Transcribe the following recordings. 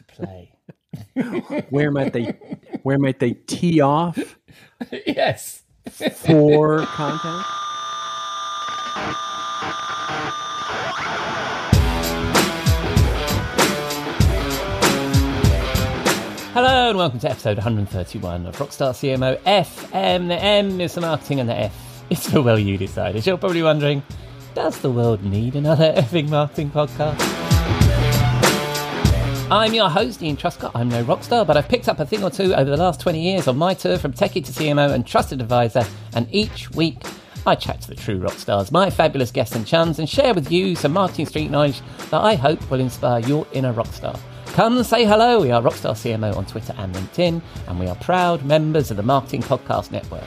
to play. where might they where might they tee off yes. for content? Hello and welcome to episode 131 of Rockstar CMO FM. The M is the marketing and the F is for well you decide. As you're probably wondering, does the world need another effing marketing podcast? I'm your host, Ian Truscott. I'm no rockstar, but I've picked up a thing or two over the last 20 years on my tour from techie to CMO and trusted advisor, and each week I chat to the true rock stars, my fabulous guests and chums, and share with you some marketing street knowledge that I hope will inspire your inner rockstar. Come and say hello. We are Rockstar CMO on Twitter and LinkedIn, and we are proud members of the Marketing Podcast Network.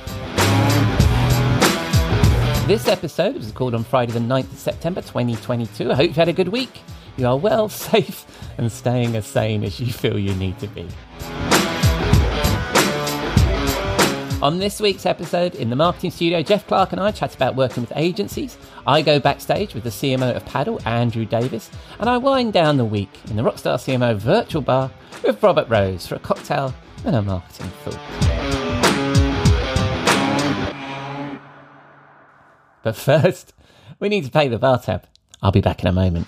This episode was recorded on Friday, the 9th of September 2022. I hope you've had a good week. You are well, safe, and staying as sane as you feel you need to be. On this week's episode in the marketing studio, Jeff Clark and I chat about working with agencies. I go backstage with the CMO of Paddle, Andrew Davies, and I wind down the week in the Rockstar CMO virtual bar with Robert Rose for a cocktail and a marketing thought. But first, we need to pay the bar tab. I'll be back in a moment.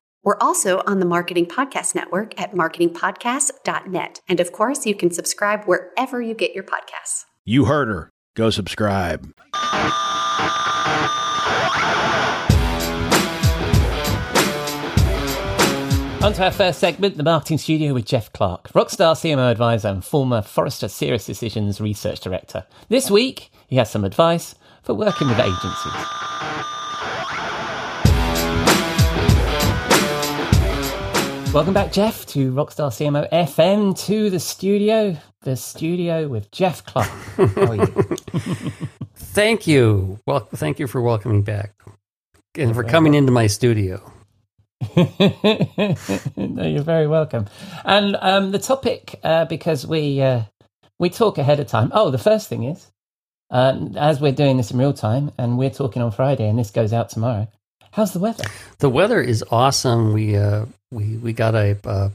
We're also on the Marketing Podcast Network at marketingpodcast.net. And of course, you can subscribe wherever you get your podcasts. You heard her. Go subscribe. On to our first segment, the marketing studio with Jeff Clark, Rockstar CMO advisor and former Forrester SiriusDecisions research director. This week, he has some advice for working with agencies. Welcome back, Jeff, to Rockstar CMO FM to the studio, the studio with Jeff Clark. How are you? Thank you. Well, thank you for welcoming back and for coming into my studio. no, you're very welcome. And um, the topic, uh, because we uh, we talk ahead of time. Oh, the first thing is, um, as we're doing this in real time, and we're talking on Friday, and this goes out tomorrow. How's the weather? The weather is awesome. We uh, we we got a uh,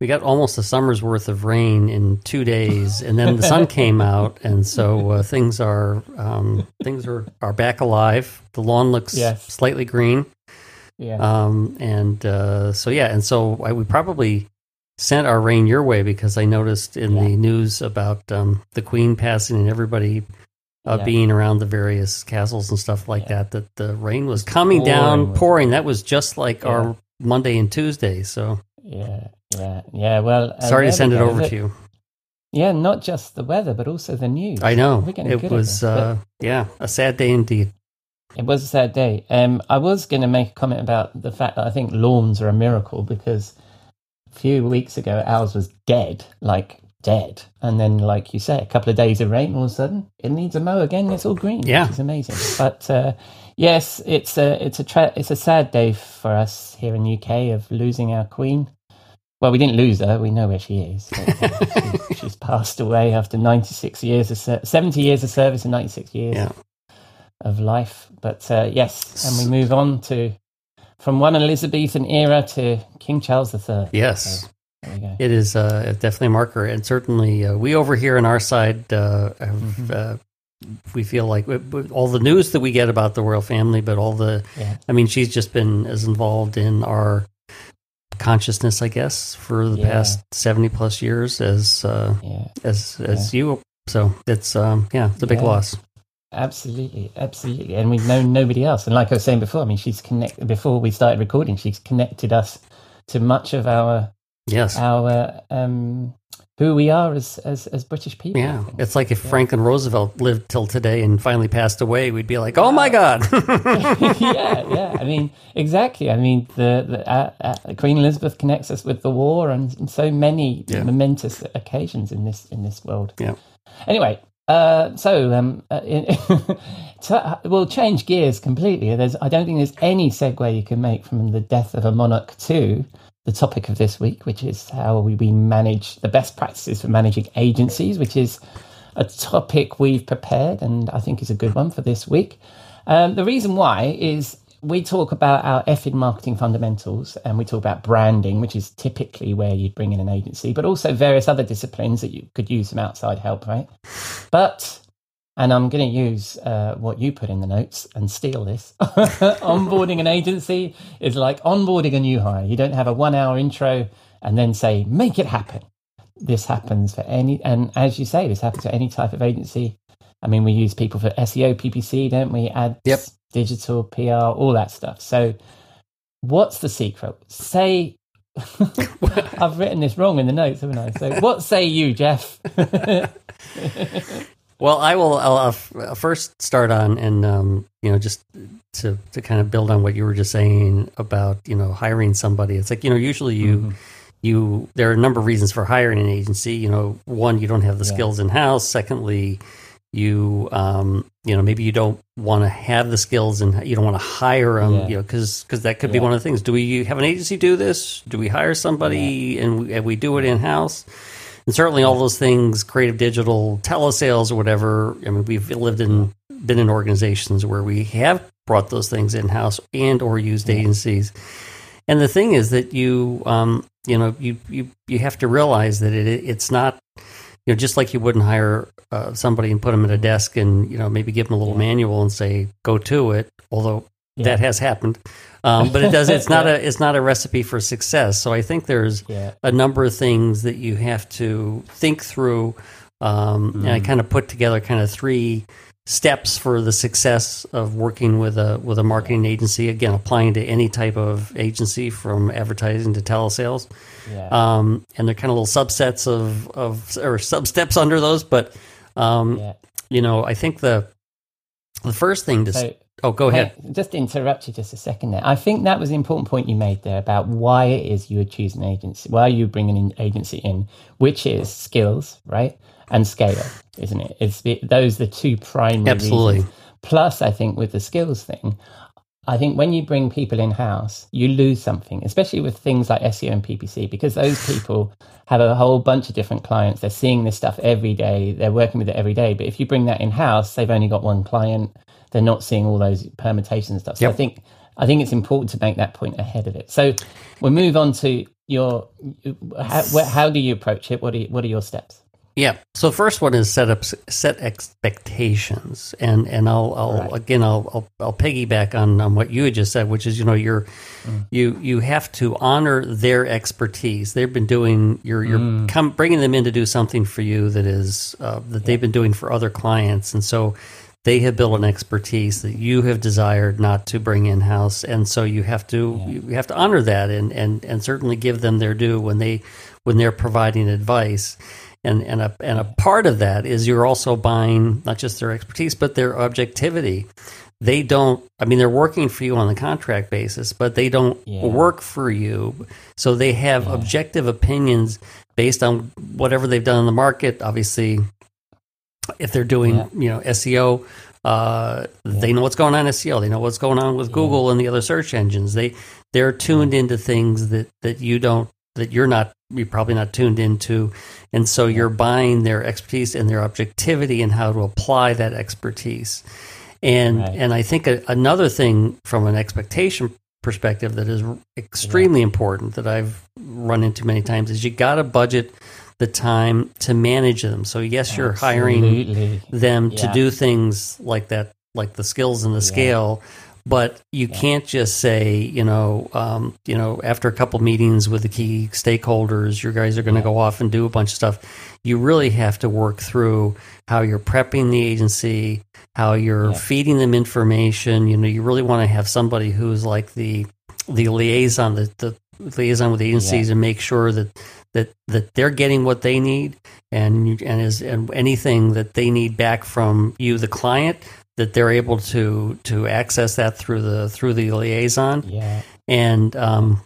we got almost a summer's worth of rain in two days, and then the sun came out, and so uh, things are um, things are are back alive. The lawn looks Yes. slightly green. Yeah. Um, and uh, so yeah, and so I, we probably sent our rain your way because I noticed in Yeah. the news about um, the Queen passing and everybody uh, Yeah. being around the various castles and stuff like Yeah. that. That the rain was coming pouring, down, pouring. That was just like our Monday and Tuesday. So yeah. Yeah. Yeah. Well, uh, sorry to send it over Look, to you. Yeah, not just the weather, but also the news. I know it was this, uh, yeah a sad day indeed. It was a sad day. Um, I was going to make a comment about the fact that I think lawns are a miracle because a few weeks ago ours was dead, like dead, and then, like you say, a couple of days of rain, all of a sudden it needs a mow again. It's all green. Yeah. which is amazing. But uh, yes, it's a it's a tra- it's a sad day for us here in the UK of losing our queen. Well, we didn't lose her. We know where she is. But, uh, she, she's passed away after 96 years of ser- 70 years of service and 96 years Yeah. of life. But uh, yes, and we move on to from one Elizabethan era to King Charles III. Yes. So. It is uh, definitely a marker, and certainly uh, we over here on our side uh, have, Mm-hmm. We feel like all the news that we get about the royal family, but all the, Yeah. I mean, she's just been as involved in our consciousness, I guess, for the Yeah. past seventy plus years as uh, Yeah, as as you. So it's um, yeah, it's a big loss. absolutely, absolutely. And we've known nobody else. And like I was saying before, I mean, she's connected. Before we started recording, she's connected us to much of our Yes. our um, who we are as as, as British people. Yeah, it's like if Franklin Roosevelt lived till today and finally passed away, we'd be like, "Oh my God!" yeah, yeah. I mean, exactly. I mean, the, the uh, uh, Queen Elizabeth connects us with the war and, and so many Yeah. momentous occasions in this in this world. Yeah. Anyway, uh, so um, uh, in, to, we'll change gears completely. There's, I don't think there's any segue you can make from the death of a monarch to the topic of this week, which is how we, manage the best practices for managing agencies, which is a topic we've prepared and I think is a good one for this week. Um, the reason why is we talk about our effing marketing fundamentals and we talk about branding, which is typically where you'd bring in an agency, but also various other disciplines that you could use some outside help, right? But, and I'm going to use uh, what you put in the notes and steal this. onboarding an agency is like onboarding a new hire. You don't have a one hour intro and then say, make it happen. This happens for any, and as you say, this happens for any type of agency. I mean, we use people for SEO, PPC, don't we? Ads, Yep. digital, PR, all that stuff. So, what's the secret? Say, I've written this wrong in the notes, haven't I? So, what say you, Jeff? Well, I will. I'll, I'll f- I'll first start on and um, you know just to to kind of build on what you were just saying about you know hiring somebody. It's like you know usually you you there are a number of reasons for hiring an agency. You know, one you don't have the Yeah. skills in house. Secondly, you um you know maybe you don't want to have the skills and you don't want to hire them. Yeah. You know, because because that could be one of the things. Do we have an agency do this? Do we hire somebody and we, and we do it in house? And certainly all those things creative digital telesales or whatever i mean we've lived in been in organizations where we have brought those things in house and or used agencies. And the thing is that you um you know you you you have to realize that it it's not you know just like you wouldn't hire uh, somebody and put them at a desk and you know maybe give them a little manual and say go to it although Yeah. that has happened um, but it does it's not a it's not a recipe for success so i think there's Yeah. a number of things that you have to think through. Um, And I kind of put together kind of three steps for the success of working with a with a marketing agency. Again, applying to any type of agency from advertising to telesales. Yeah. Um, and they're kind of little subsets of of or sub steps under those. But um, yeah. you know, I think the the first thing to So, oh, go ahead. Hey, just to interrupt you just a second there. I think that was the important point you made there about why it is you would choose an agency, why are you bringing an agency in, which is skills, right? And scale, isn't it? It's the, those are the two primary Absolutely. reasons. Plus, I think with the skills thing, I think when you bring people in house, you lose something, especially with things like SEO and PPC, because those people have a whole bunch of different clients. They're seeing this stuff every day. They're working with it every day. But if you bring that in house, they've only got one client. They're not seeing all those permutations and stuff. So I think I think it's important to make that point ahead of it. So we'll move on to your how, how do you approach it? What are you, what are your steps? Yeah. So first one is set up set expectations, and and I'll, I'll Right. again I'll, I'll I'll piggyback on, on what you had just said, which is you know you're you you have to honor their expertise. They've been doing you're you're come bringing them in to do something for you that is uh, that they've been doing for other clients, and so they have built an expertise that you have desired not to bring in house, and so you have to you have to honor that and and and certainly give them their due when they when they're providing advice. And and a and a part of that is you're also buying not just their expertise but their objectivity. They don't. I mean, they're working for you on the contract basis, but they don't Yeah. work for you. So they have objective opinions based on whatever they've done in the market. Obviously, if they're doing Yeah. you know SEO, uh, they know what's going on in SEO. They know what's going on with Google and the other search engines. They they're tuned into things that that you don't that you're not you're probably not tuned into, and so you're buying their expertise and their objectivity and how to apply that expertise. And Right. and I think a, another thing from an expectation perspective that is extremely important that I've run into many times is you got to budget the time to manage them. So yes, you're hiring Absolutely. them to do things like that, like the skills and the scale. But you can't just say, you know, um, you know, after a couple meetings with the key stakeholders, your guys are going to go off and do a bunch of stuff. You really have to work through how you're prepping the agency, how you're Yeah. feeding them information. You know, you really want to have somebody who's like the the liaison, the, the liaison with agencies and make sure that that that they're getting what they need and and is and anything that they need back from you the client that they're able to to access that through the through the liaison Yeah. and um,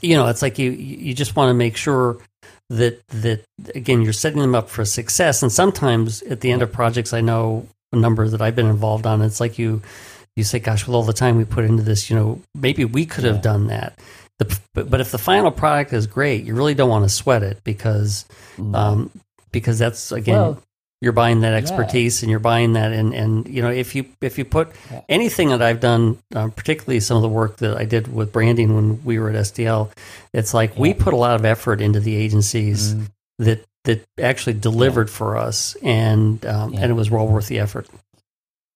you know it's like you you just want to make sure that that again you're setting them up for success and sometimes at the end of projects i know a number that i've been involved on it's like you you say gosh with all the time we put into this you know maybe we could have Yeah. done that the, but, but if the final product is great you really don't want to sweat it because um, because that's again Well- you're buying that expertise and you're buying that and and you know if you if you put Yeah. anything that I've done um, particularly some of the work that I did with branding when we were at SDL it's like we put a lot of effort into the agencies Mm. that that actually delivered for us and um, Yeah. and it was well worth the effort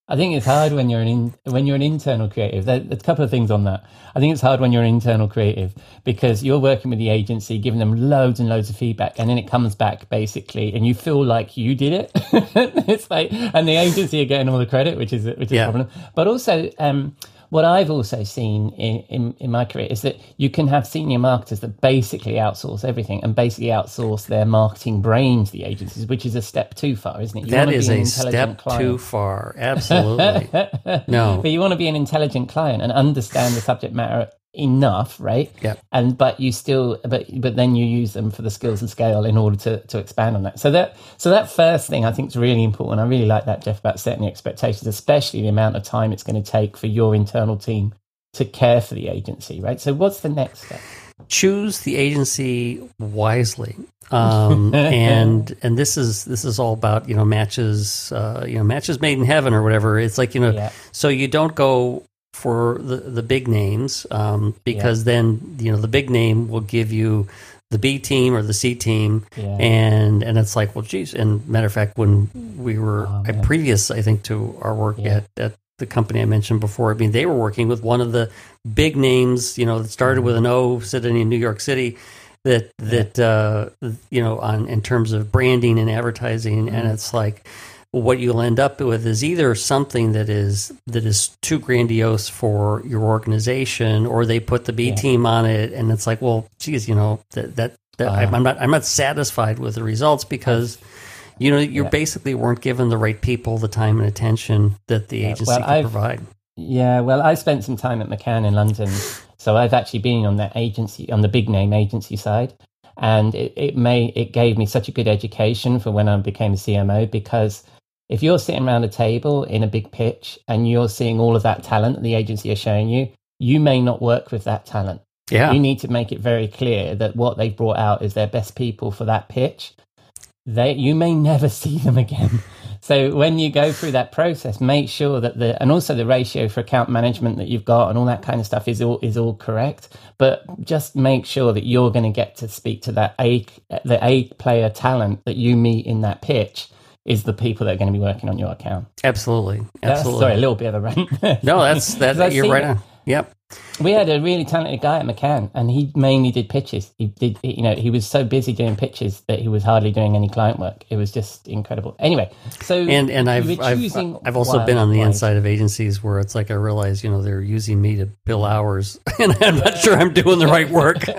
I think it's hard when you're an in, when you're an internal creative. There, there's a couple of things on that. I think it's hard when you're an internal creative because you're working with the agency, giving them loads and loads of feedback, and then it comes back basically, and you feel like you did it. it's like, and the agency are getting all the credit, which is which is Yeah. a problem. But also, um, what I've also seen in, in, in my career is that you can have senior marketers that basically outsource everything and basically outsource their marketing brains to the agencies, which is a step too far, isn't it? You that be an a step client. too far absolutely no But you want to be an intelligent client and understand the subject matter enough, right? yeah And but you still but but then you use them for the skills and scale in order to to expand on that. So that so that first thing I think is really important. I really like that Jeff about setting the expectations, especially the amount of time it's going to take for your internal team to care for the agency, right? So what's the next step? choose the agency wisely um, and and this is this is all about you know matches uh, you know matches made in heaven or whatever it's like you know Yeah. so you don't go for the the big names um, because then you know the big name will give you the B team or the C team. Yeah. and and it's like well geez. And matter of fact when we were Oh, previous I think to our work Yeah. at at the company I mentioned before I mean they were working with one of the big names you know that started with an O sitting in New York City that that uh, you know on in terms of branding and advertising. And it's like what you'll end up with is either something that is that is too grandiose for your organization or they put the B Yeah. team on it and it's like well geez you know that that, that Uh. I'm not I'm not satisfied with the results because you know you Yeah. basically weren't given the right people the time and attention that the Yeah, agency well, could I've- provide Yeah, well, I spent some time at McCann in London, so I've actually been on that agency, on the big name agency side, and it, it may it gave me such a good education for when I became a CMO because if you're sitting around a table in a big pitch and you're seeing all of that talent that the agency are showing you, you may not work with that talent. yeah You need to make it very clear that what they've brought out is their best people for that pitch. They, you may never see them again. So when you go through that process, make sure that the and also the ratio for account management that you've got and all that kind of stuff is all is all correct. But just make sure that you're going to get to speak to that A the A player talent that you meet in that pitch is the people that are going to be working on your account. absolutely. That's- absolutely. sorry, a little bit of a rant. no that's that you're right on. Yep We had a really talented guy at McCann, and he mainly did pitches. He did, you know, he was so busy doing pitches that he was hardly doing any client work. It was just incredible. Anyway, so and and I've I've, I've also been on the inside of agencies where it's like I realize you know they're using me to bill hours and I'm not sure I'm doing the right work.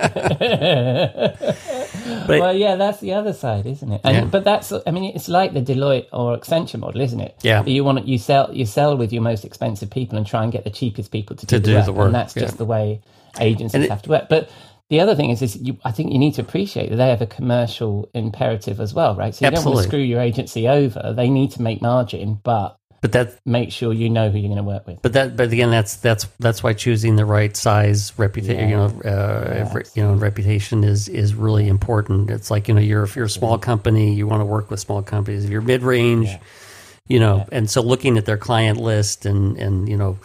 well, yeah, that's the other side, isn't it? And Yeah. but that's, I mean, it's like the Deloitte or Accenture model, isn't it? Yeah. you want you sell you sell with your most expensive people and try and get the cheapest people to do, To the, do work, the work, and that's yeah. Just the way agencies it- have to work. But the other thing is, is you, I think you need to appreciate that they have a commercial imperative as well, right? So you don't want to screw your agency over. They need to make margin, but but that make sure you know who you're going to work with. but that but again that's that's that's why choosing the right size reputation you know uh, re- you know reputation is is really important. It's like you know you're if you're a small company you want to work with small companies. If you're mid range, you know, and so looking at their client list and and you know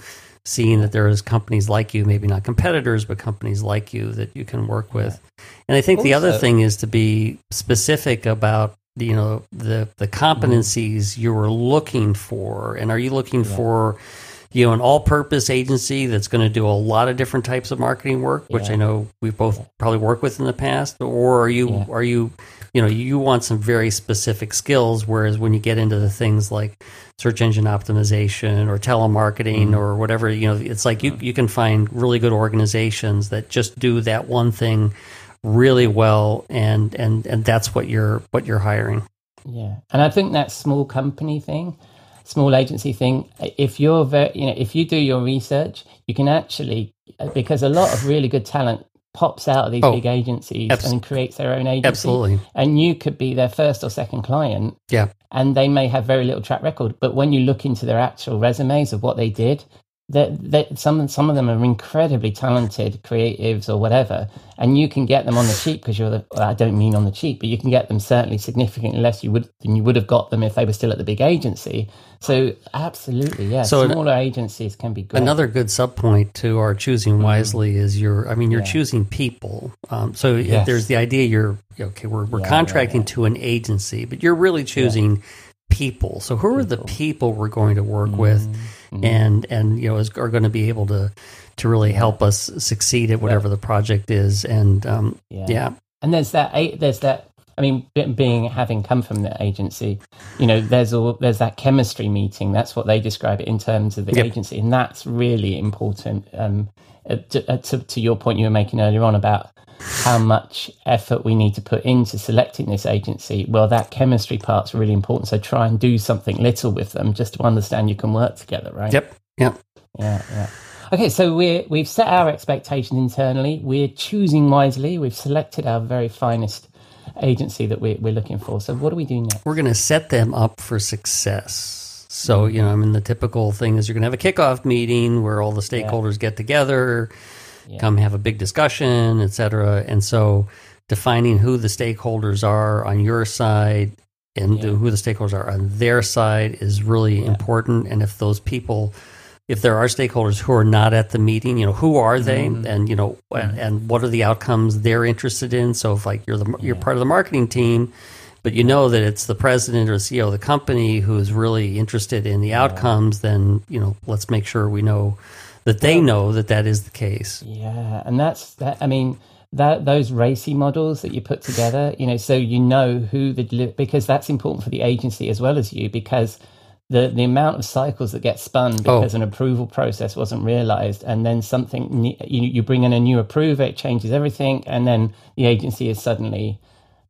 seeing that there is companies like you, maybe not competitors, but companies like you that you can work with. And I think the other thing is to be specific about you know the the competencies mm-hmm. you were looking for, and are you looking for you know an all-purpose agency that's going to do a lot of different types of marketing work, which Yeah. I know we've both probably worked with in the past, or are you Yeah. are you you know you want some very specific skills, whereas when you get into the things like search engine optimization or telemarketing Mm-hmm. or whatever, you know, it's like you you can find really good organizations that just do that one thing really well, and and and that's what you're what you're hiring. Yeah, and I think that small company thing, small agency thing. If you're very, you know, if you do your research, you can actually because a lot of really good talent pops out of these Oh, big agencies abs- and creates their own agency. Absolutely, and you could be their first or second client, yeah. and they may have very little track record. But when you look into their actual resumes of what they did, that that some some of them are incredibly talented creatives or whatever, and you can get them on the cheap because you're the. well, I don't mean on the cheap, but you can get them certainly significantly less you would than you would have got them if they were still at the big agency. So absolutely, yeah, So an- smaller agencies can be great. Another good subpoint to our choosing wisely is you're, I mean, you're choosing people. Um, so if there's the idea you're, okay, we're, we're Yeah, contracting yeah, to an agency, but you're really choosing people. So who are the people we're going to work with Mm-hmm. and, and, you know, is, are going to be able to, to really help us succeed at whatever the project is. And, um, Yeah. yeah. And there's that. There's that. I mean, being having come from the agency, you know, there's all there's that chemistry meeting. That's what they describe it in terms of the Yep. agency, and that's really important. Um, to, uh, to, to your point you were making earlier on about how much effort we need to put into selecting this agency. Well, that chemistry part's really important. So try and do something little with them just to understand you can work together, right? Yep. Yep. Yeah, yeah. Okay, so we're, we've set our expectations internally. We're choosing wisely. We've selected our very finest agency that we're, we're looking for. So, what are we doing next? we're going to set them up for success. So, you know, I mean, the typical thing is you're going to have a kickoff meeting where all the stakeholders get together, come have a big discussion, et cetera. And so, defining who the stakeholders are on your side and Yeah. who the stakeholders are on their side is really important. And if those people, if there are stakeholders who are not at the meeting, you know, who are they, mm-hmm. and you know, and, mm-hmm. and what are the outcomes they're interested in? So, if like you're the you're part of the marketing team, but you know that it's the president or CEO of the company who's really interested in the outcomes, then you know, let's make sure we know that they know that that is the case. Yeah, and that's that. I mean, that those RACI models that you put together, you know, so you know who the because that's important for the agency as well as you because the the amount of cycles that get spun oh. because an approval process wasn't realized, and then something you you bring in a new approver, it changes everything, and then the agency is suddenly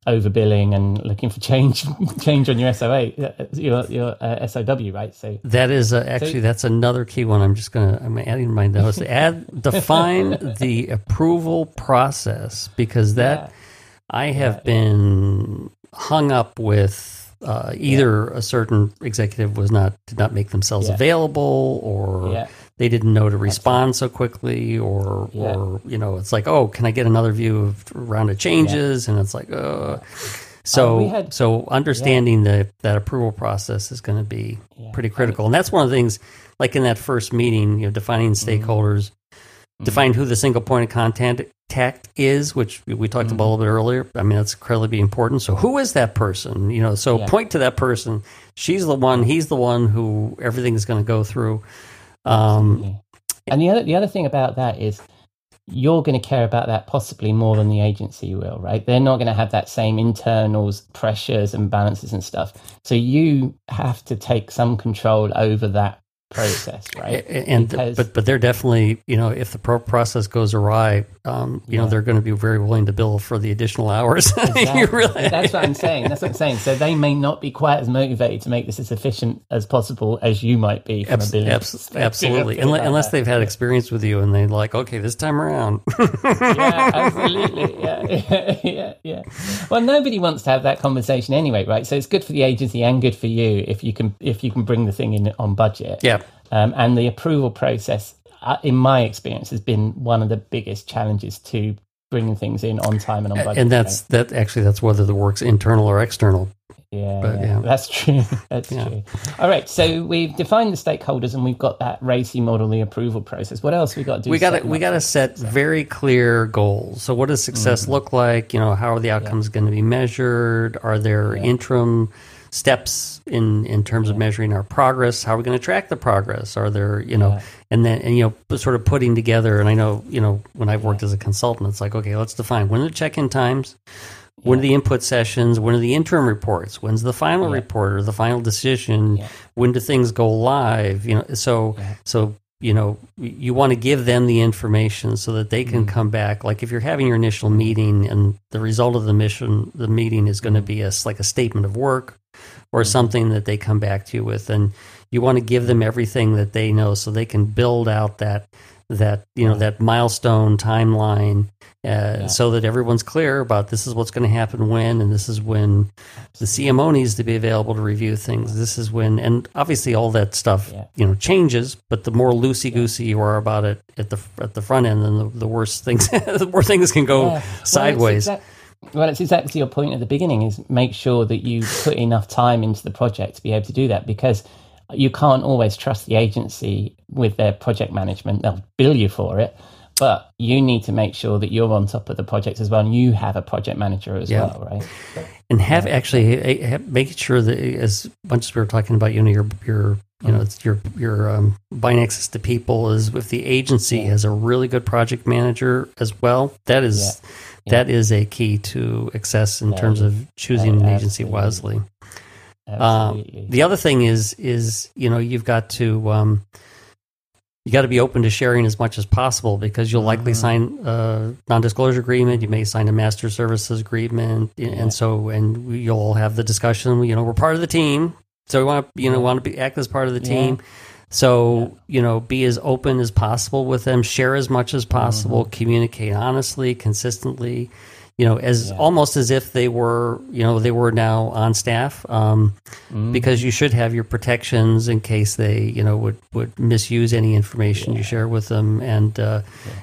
overbilling and looking for change change on your SOA uh, your your uh, SOW, right? So That is uh, actually that's another key one. I'm just gonna I'm adding to my notes. Add define the approval process because that I have been hung up with uh, either a certain executive was not did not make themselves Yeah. available or Yeah. They didn't know to respond so quickly or Yeah. or you know it's like oh can I get another view of round of changes? And it's like uh so Uh, had- so understanding the that approval process is going to be pretty critical. And that's one of the things like in that first meeting you know defining Mm-hmm. stakeholders define who the single point of contact tact is which we talked Mm-hmm. about a little bit earlier. I mean that's incredibly important. So who is that person? You know so Yeah. point to that person. She's the one he's the one who everything is going to go through um And the other the other thing about that is you're going to care about that possibly more than the agency will, right? They're not going to have that same internals, pressures and balances and stuff. So you have to take some control over that process, right? and Because- but but they're definitely you know if the pro- process goes awry um you know they're going to be very willing to bill for the additional hours Exactly. really That's what I'm saying. That's what I'm saying. So they may not be quite as motivated to make this as efficient as possible as you might be from Abs- a billing abs- absolutely unless, unless they've had experience with you and they're like okay this time around yeah, absolutely. Yeah, yeah, yeah. Well, nobody wants to have that conversation anyway, right? So it's good for the agency and good for you if you can if you can bring the thing in on budget. yeah Um, and the approval process, uh, in my experience, has been one of the biggest challenges to bringing things in on time and on budget. and that's that actually that's whether the work's internal or external Yeah, But, yeah, yeah. that's true. That's Yeah. true. All right, so we've defined the stakeholders and we've got that RACI model, the approval process. What else we got to do? we got to we got to set very clear goals. So, what does success Mm-hmm. look like? You know, how are the outcomes going to be measured? Are there interim steps in in terms of measuring our progress. How are we going to track the progress? Are there you know Yeah. and then and you know sort of putting together. And I know you know when I've worked as a consultant, it's like okay, let's define when are the check in times. When are the input sessions? When are the interim reports? When's the final Yeah. report or the final decision? Yeah. When do things go live? You know, so Yeah. so you know you want to give them the information so that they Mm-hmm. can come back. Like if you're having your initial meeting and the result of the mission, the meeting is going to be a like a statement of work or Mm-hmm. something that they come back to you with, and you want to give them everything that they know so they can build out that that you know that milestone timeline uh, so that everyone's clear about this is what's going to happen when and this is when the CMO needs to be available to review things this is when and obviously all that stuff Yeah. you know changes but the more loosey goosey you are about it at the at the front end then the, the worse things the more things can go Yeah. Well, it's sideways exact- well, it's exactly your point at the beginning is make sure that you put enough time into the project to be able to do that because you can't always trust the agency with their project management. They'll bill you for it, but you need to make sure that you're on top of the project as well and you have a project manager as Yeah. well, right? and have actually eh, have, making sure that as much as we were talking about you know your your you know it's your your um, buying access to people is if the agency has a really good project manager as well that is that is a key to success in Yeah. terms of choosing Yeah, an agency wisely. Um, the other thing is is you know you've got to um, you got to be open to sharing as much as possible because you'll likely Mm-hmm. sign a non-disclosure agreement. You may sign a master services agreement, and so and you'll have the discussion. You know, we're part of the team, so we want to you know want to be act as part of the Yeah. team. So you know, be as open as possible with them. Share as much as possible. Mm-hmm. Communicate honestly, consistently. You know, as Yeah. almost as if they were, you know, they were now on staff, um, Mm-hmm. because you should have your protections in case they, you know, would, would misuse any information you share with them. And uh,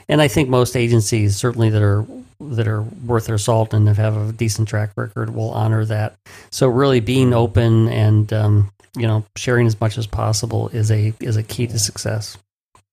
and I think most agencies, certainly that are that are worth their salt and have a decent track record, will honor that. So really, being open and um, you know sharing as much as possible is a is a key to success.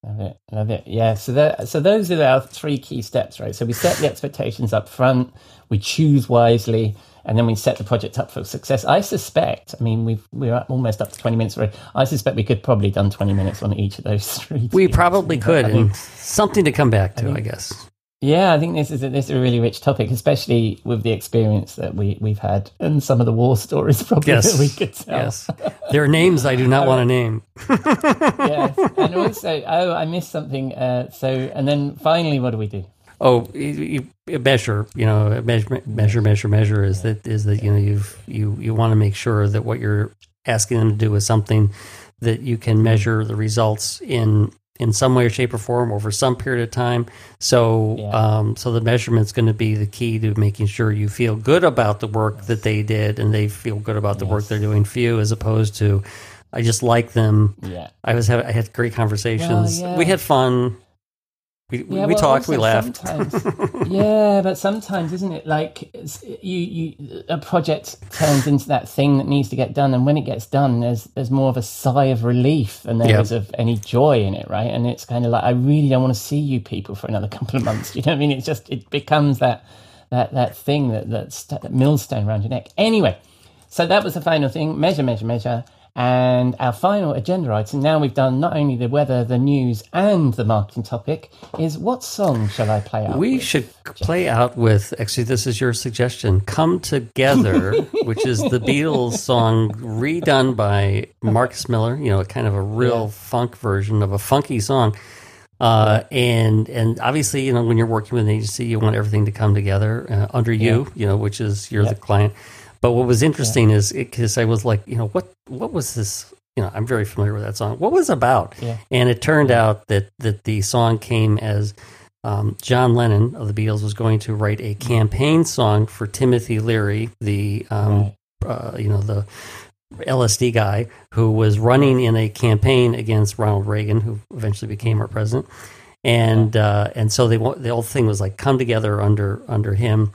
Love it, love it. Yeah. So that, so those are our three key steps, right? So we set the expectations up front, we choose wisely, and then we set the project up for success. I suspect. I mean, we've we're almost up to twenty minutes already. I suspect we could probably done twenty minutes on each of those three. We probably could, I and something to come back to, I, think- guess. Yeah, I think this is a, this is a really rich topic, especially with the experience that we we've had and some of the war stories probably Yes, that we could tell. yes. There are names I do not want to name. yes. And also, oh, I missed something. Uh, so, and then finally, what do we do? Oh, you, you measure, you know, measure, measure, measure, measure is that is that you know you've you you want to make sure that what you're asking them to do is something that you can measure the results in in some way or shape or form over some period of time. So, Yeah. um, so the measurement's going to be the key to making sure you feel good about the work that they did, and they feel good about the work they're doing for you, as opposed to, I just like them. Yeah. I was having, I had great conversations. Well, yeah. We had fun. We, we, Yeah, we well, talked, we laughed. yeah, but sometimes, isn't it like you, you a project turns into that thing that needs to get done, and when it gets done, there's there's more of a sigh of relief than there Yeah. is of any joy in it, right? And it's kind of like I really don't want to see you people for another couple of months. You know what I mean? It's just it becomes that that that thing that that, st- that millstone around your neck. Anyway, so that was the final thing: measure, measure, measure. And our final agenda item, now we've done not only the weather, the news, and the marketing topic, is what song shall I play out? We with? should play out with actually this is your suggestion. Come Together, which is the Beatles song redone by Marcus Miller, you know, kind of a real funk version of a funky song. Uh, and and obviously, you know, when you're working with an agency, you want everything to come together uh, under you, you know, which is you're the client. But what was interesting is because I was like, you know, what what was this? You know, I'm very familiar with that song. What was it about? Yeah. And it turned out that that the song came as um, John Lennon of the Beatles was going to write a campaign song for Timothy Leary, the um, uh, you know the LSD guy who was running in a campaign against Ronald Reagan, who eventually became our president. And uh, and so they the whole thing was like come together under under him,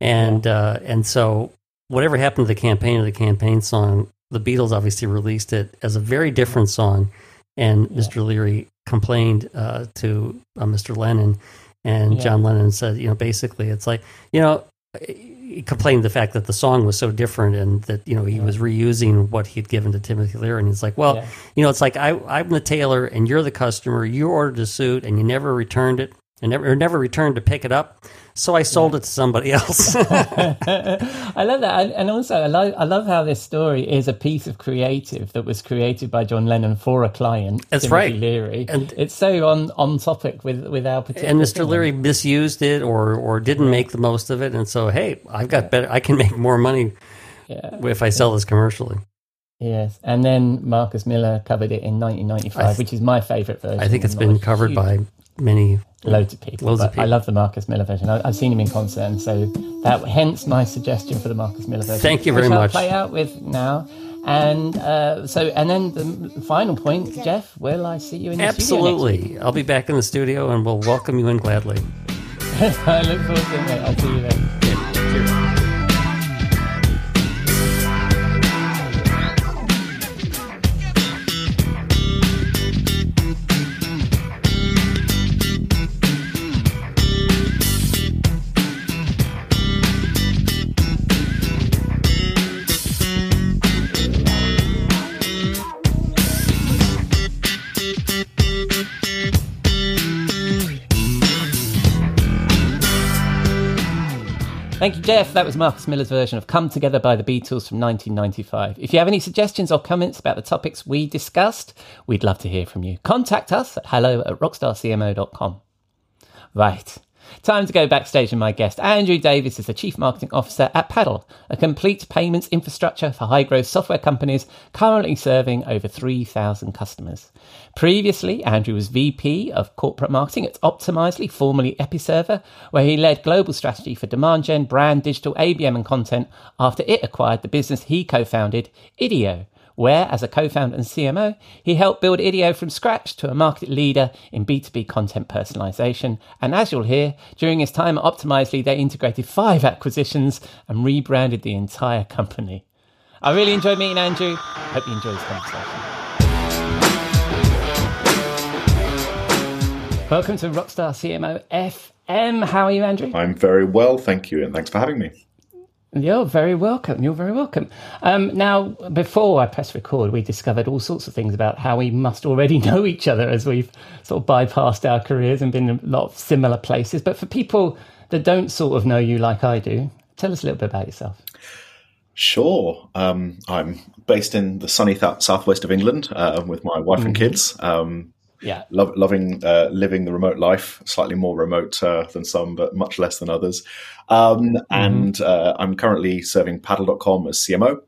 and uh, and so whatever happened to the campaign of the campaign song, the Beatles obviously released it as a very different song, and Mr. Leary complained uh, to uh, Mr. Lennon, and Yeah. John Lennon said, you know, basically it's like you know. he complained the fact that the song was so different and that you know he was reusing what he'd given to Timothy Leary, and he's like, well, Yeah. you know, it's like I, I'm the tailor and you're the customer. You ordered a suit and you never returned it, and never never returned to pick it up. So I sold it to somebody else. I love that, and, also I love I love how this story is a piece of creative that was created by John Lennon for a client. That's Timothy right. Leary, And- it's so on on topic with with our particular. and Mr. thing. Leary misused it or or didn't make the most of it, and so hey, I've got better. I can make more money if I sell this commercially. Yes, and then Marcus Miller covered it in 1995, which is my favourite version. I think it's been covered huge- by many. Loads of people. Loads of but I love the Marcus Miller version. I, I've seen him in concert, and so that hence my suggestion for the Marcus Miller version. Thank you very which I'll much. play out with now, and uh, so and then the final point, Jeff. Will I see you in the studio next week? Absolutely, I'll be back in the studio and we'll welcome you in gladly. I look forward to it. I'll see you then. Thank you, Jeff. That was Marcus Miller's version of Come Together by the Beatles from 1995. If you have any suggestions or comments about the topics we discussed, we'd love to hear from you. Contact us at hello at rockstarcmo.com. Right. Time to go backstage with my guest. Andrew Davies is the Chief Marketing Officer at Paddle, a complete payments infrastructure for high growth software companies currently serving over 3,000 customers. Previously, Andrew was VP of Corporate Marketing at Optimizely, formerly Episerver, where he led global strategy for demand gen, brand, digital, ABM, and content after it acquired the business he co founded, Idio where, as a co founder and CMO, he helped build Idio from scratch to a market leader in B2B content personalization. And as you'll hear, during his time at Optimizely, they integrated five acquisitions and rebranded the entire company. I really enjoyed meeting Andrew. Hope you enjoy this conversation. Welcome to Rockstar CMO FM. How are you, Andrew? I'm very well, thank you, and thanks for having me. You're very welcome. You're very welcome. Um, now, before I press record, we discovered all sorts of things about how we must already know each other as we've sort of bypassed our careers and been in a lot of similar places. But for people that don't sort of know you like I do, tell us a little bit about yourself. Sure. Um, I'm based in the sunny th- southwest of England uh, with my wife and kids. Um, Yeah. love, loving uh, living the remote life, slightly more remote uh, than some, but much less than others. Um, And uh, I'm currently serving paddle.com as CMO.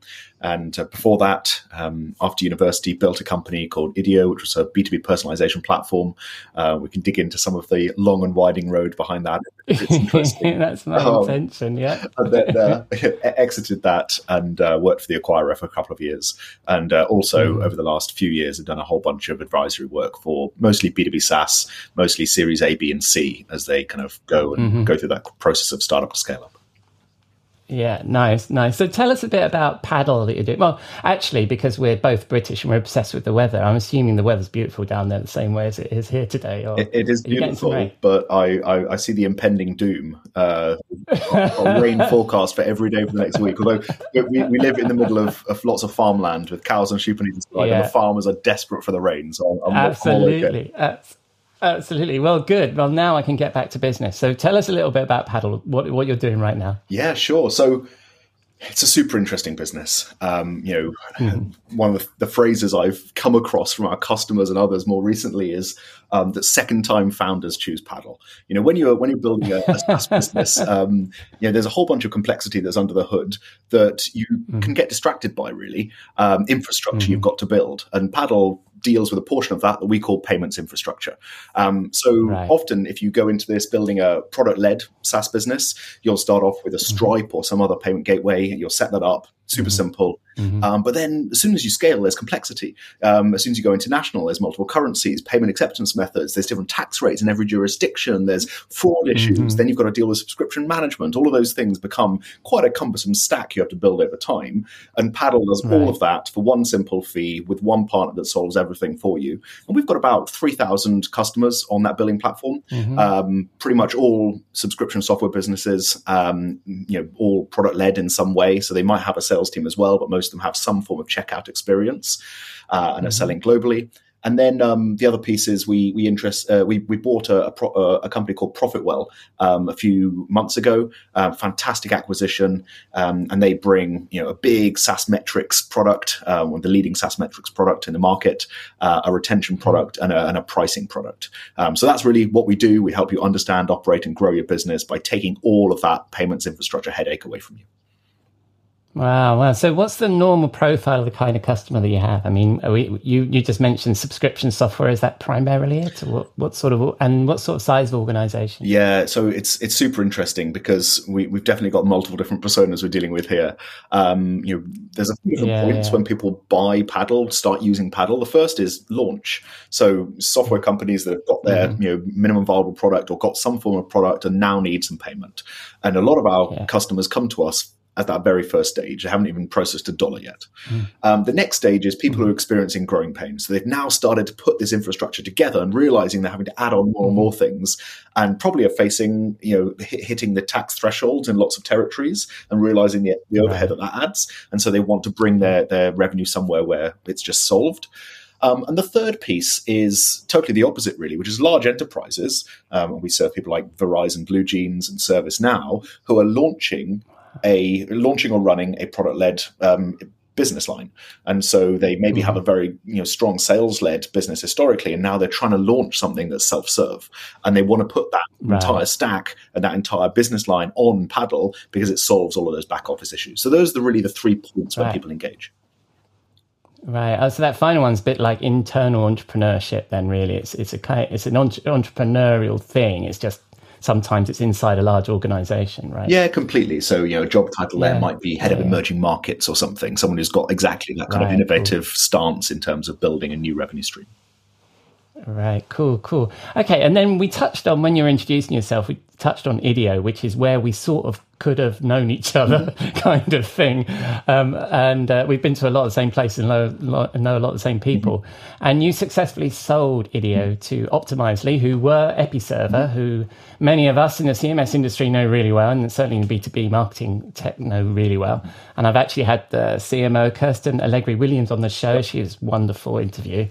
And uh, before that, um, after university, built a company called Idio, which was a B2B personalization platform. Uh, we can dig into some of the long and winding road behind that. if It's interesting. That's my Um, intention. Yeah. and then uh, exited that and uh, worked for the acquirer for a couple of years. And uh, also over the last few years, I've done a whole bunch of advisory work for mostly B2B SaaS, mostly Series A, B, and C as they kind of go and go through that process of startup to scale up. Yeah, nice, nice. So tell us a bit about paddle that you're doing. Well, actually, because we're both British and we're obsessed with the weather, I'm assuming the weather's beautiful down there the same way as it is here today. Or It, it is are you getting some beautiful, but I, I, I see the impending doom. Uh, a rain forecast for every day for the next week. Although we, we live in the middle of, of lots of farmland with cows and sheep on either side, Yeah. and the farmers are desperate for the rain. So I'm, I'm, okay. Absolutely. Abs- Absolutely. Well, good. Well, now I can get back to business. So tell us a little bit about Paddle, what, what you're doing right now. Yeah, sure. So it's a super interesting business. Um, you know, one of the, the phrases I've come across from our customers and others more recently is um, that second-time founders choose paddle. You know, when you're when you're building a, a SaaS business, um, you know, there's a whole bunch of complexity that's under the hood that you can get distracted by. Really, um, infrastructure you've got to build, and paddle deals with a portion of that that we call payments infrastructure. Um, so Right. often, if you go into this building a product-led SaaS business, you'll start off with a Stripe or some other payment gateway. You'll set that up, super simple. Um, but then as soon as you scale, there's complexity. Um, as soon as you go international, there's multiple currencies, payment acceptance methods, there's different tax rates in every jurisdiction, there's fraud issues, then you've got to deal with subscription management. All of those things become quite a cumbersome stack you have to build over time. And Paddle does all of that for one simple fee with one partner that solves everything for you. And we've got about 3,000 customers on that billing platform, um, pretty much all subscription software businesses, um, you know, all product led in some way. So they might have a sales team as well, but most of them have some form of checkout experience uh, and are selling globally. And then um, the other piece is we we interest uh, we we bought a a, pro, a company called Profitwell um, a few months ago. Uh, fantastic acquisition, um, and they bring you know a big SaaS metrics product, uh, one of the leading SaaS metrics product in the market, uh, a retention product, and a, and a pricing product. Um, so that's really what we do. We help you understand, operate, and grow your business by taking all of that payments infrastructure headache away from you. Wow, wow. So, what's the normal profile of the kind of customer that you have? I mean, are we, you you just mentioned subscription software. Is that primarily it, what, what sort of and what sort of size of organization? Yeah, so it's it's super interesting because we, we've definitely got multiple different personas we're dealing with here. Um, you know, there's a few different Yeah, points yeah. when people buy Paddle, start using Paddle. The first is launch. So software companies that have got their Mm-hmm. you know minimum viable product or got some form of product and now need some payment. And a lot of our Yeah. customers come to us at that very first stage. They haven't even processed a dollar yet. Mm. Um, the next stage is people who are experiencing growing pains. So they've now started to put this infrastructure together and realizing they're having to add on more and more things, and probably are facing, you know, hit, hitting the tax thresholds in lots of territories and realizing the, the overhead that that adds. And so they want to bring their their revenue somewhere where it's just solved. Um, and the third piece is totally the opposite, really, which is large enterprises. Um, and we serve people like Verizon, BlueJeans, and ServiceNow who are launching a launching or running a product led um, business line, and so they maybe have a very you know strong sales led business historically, and now they're trying to launch something that's self serve, and they want to put that Right. entire stack and that entire business line on Paddle because it solves all of those back office issues. So those are really the three points where people engage. Right. Oh, so that final one's a bit like internal entrepreneurship. Then, really, it's it's a kind it's an entre- entrepreneurial thing. It's just sometimes it's inside a large organization, right? Yeah, completely. So, you know, a job title Yeah. there might be head of emerging markets or something, someone who's got exactly that kind of Right, innovative stance in terms of building a new revenue stream. Right, cool, cool. Okay, and then we touched on when you were introducing yourself, we touched on Idio, which is where we sort of could have known each other, kind of thing. Um, and uh, we've been to a lot of the same places and know, lo- know a lot of the same people. And you successfully sold Idio to Optimizely, who were Episerver, who many of us in the CMS industry know really well, and certainly in B2B marketing tech know really well. And I've actually had the CMO, Kirsten Allegri Williams, on the show. She was a wonderful interview.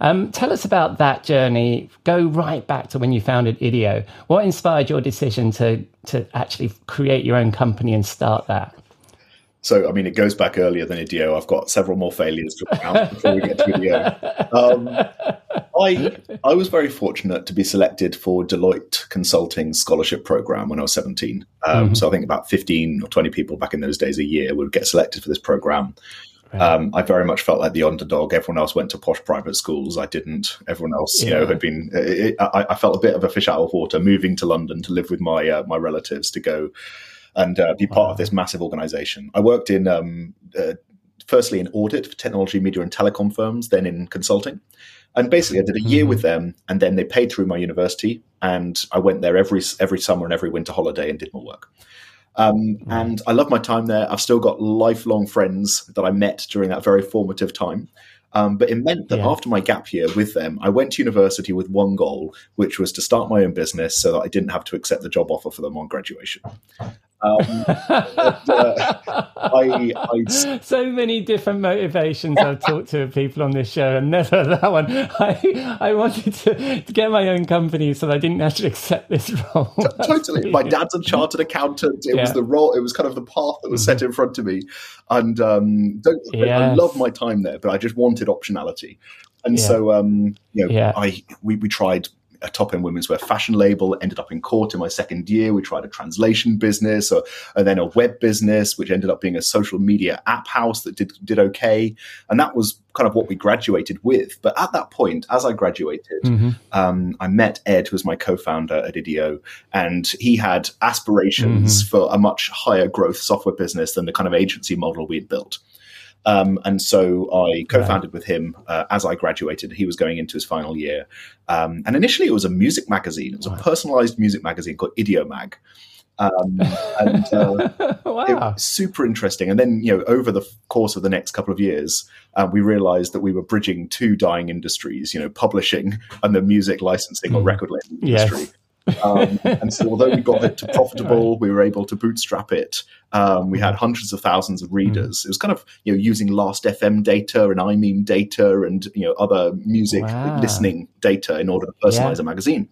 Um, tell us about that journey. Go right back to when you founded Idio. What inspired your decision to to actually create your own company and start that? So, I mean, it goes back earlier than Idio. I've got several more failures to account before we get to Idio. Um, I I was very fortunate to be selected for Deloitte Consulting Scholarship Program when I was 17. Um, So I think about 15 or 20 people back in those days a year would get selected for this program. Um, I very much felt like the underdog. Everyone else went to posh private schools. I didn't. Everyone else, you know, had been. It, I, I felt a bit of a fish out of water, moving to London to live with my uh, my relatives to go and uh, be part of this massive organization. I worked in um, uh, firstly in audit for technology, media, and telecom firms, then in consulting. And basically, I did a year with them, and then they paid through my university, and I went there every every summer and every winter holiday and did more work. Um, And I love my time there. I've still got lifelong friends that I met during that very formative time. Um, but it meant that Yeah. after my gap year with them, I went to university with one goal, which was to start my own business so that I didn't have to accept the job offer for them on graduation. Um, and, uh, I, I So many different motivations I've talked to people on this show, and never that one. I I wanted to, to get my own company so that I didn't actually accept this role. That's totally. My dad's a chartered accountant. It was Yeah. Mm-hmm. the role. It was kind of the path that was set in front of me. And um, don't, I love my time there, but I just wanted optionality. And Yeah. so, um, you know, Yeah. I we, we tried a top end women's wear fashion label. Ended up in court in my second year. We tried a translation business, or, and then a web business, which ended up being a social media app house that did did okay. And that was kind of what we graduated with. But at that point, as I graduated, Mm-hmm. um, I met Ed, who was my co-founder at Idio, and he had aspirations for a much higher growth software business than the kind of agency model we had built. Um, and so I co-founded with him uh, as I graduated. He was going into his final year, um, and initially it was a music magazine. It was a personalized music magazine called Idiomag. Um, and uh, it wow. was super interesting. And then, you know, over the course of the next couple of years, uh, we realized that we were bridging two dying industries, you know, publishing and the music licensing or record label Yes. industry. Um, and so, although we got it to profitable, we were able to bootstrap it. Um, we had hundreds of thousands of readers. It was kind of you know using Last FM data and iMeem data and you know other music Wow. listening data in order to personalize Yeah. a magazine.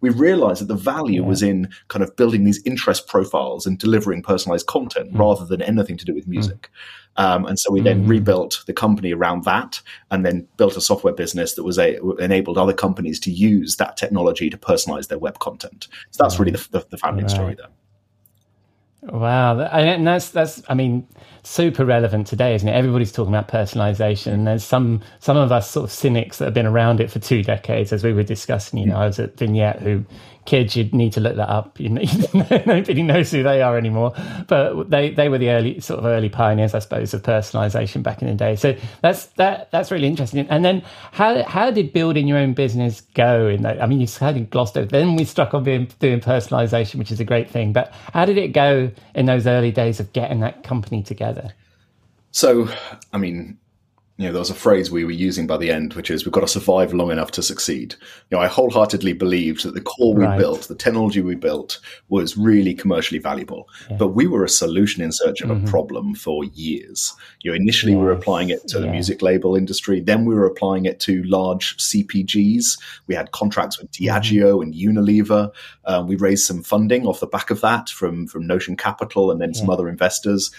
We realized that the value was in kind of building these interest profiles and delivering personalized content rather than anything to do with music. Um, and so we then rebuilt the company around that, and then built a software business that was a, enabled other companies to use that technology to personalize their web content. So that's really the, the, the founding story there. Wow, and that's that's I mean super relevant today, isn't it? Everybody's talking about personalization, and there's some some of us sort of cynics that have been around it for two decades, as we were discussing. You know, I was at Vignette, who kids you'd need to look that up. You know, nobody knows who they are anymore, but they they were the early sort of early pioneers, I suppose, of personalization back in the day. So that's that that's really interesting. And then how how did building your own business go? In that, I mean, you of glossed over. Then we struck on being, doing personalization, which is a great thing. But how did it go in those early days of getting that company together? So, I mean, you know, there was a phrase we were using by the end, which is we've got to survive long enough to succeed. You know, I wholeheartedly believed that the core we Right. built, the technology we built, was really commercially valuable. But we were a solution in search of a problem for years. You know, initially we were applying it to the music label industry, then we were applying it to large CPGs. We had contracts with Diageo and Unilever. Um, we raised some funding off the back of that from from Notion Capital and then some other investors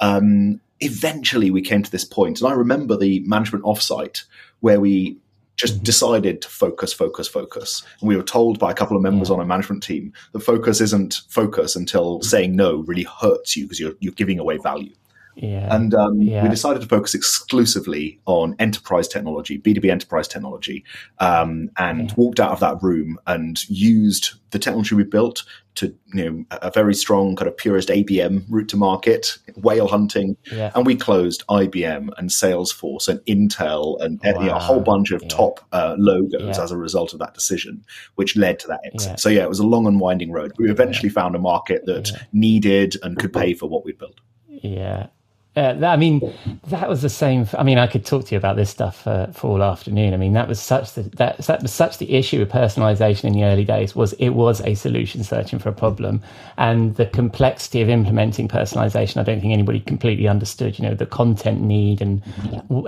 um, eventually we came to this point, and I remember the management offsite where we just decided to focus, focus, focus. And we were told by a couple of members mm. on a management team that focus isn't focus until mm. saying no really hurts you because you're you're giving away value. Yeah, And um, Yeah. we decided to focus exclusively on enterprise technology, B2B enterprise technology, um, and walked out of that room and used the technology we built to, you know, a very strong kind of purist ABM route to market, whale hunting. Yeah. And we closed IBM and Salesforce and Intel and uh, you know, a whole bunch of Yeah. top uh, logos Yeah. as a result of that decision, which led to that exit. Yeah. So, yeah, it was a long and winding road. We eventually found a market that needed and could pay for what we built. Yeah. Uh, that, I mean, that was the same. I mean, I could talk to you about this stuff uh, for all afternoon. I mean, that was such the that, that was such the issue with personalization in the early days was it was a solution searching for a problem, and the complexity of implementing personalization. I don't think anybody completely understood. You know, the content need and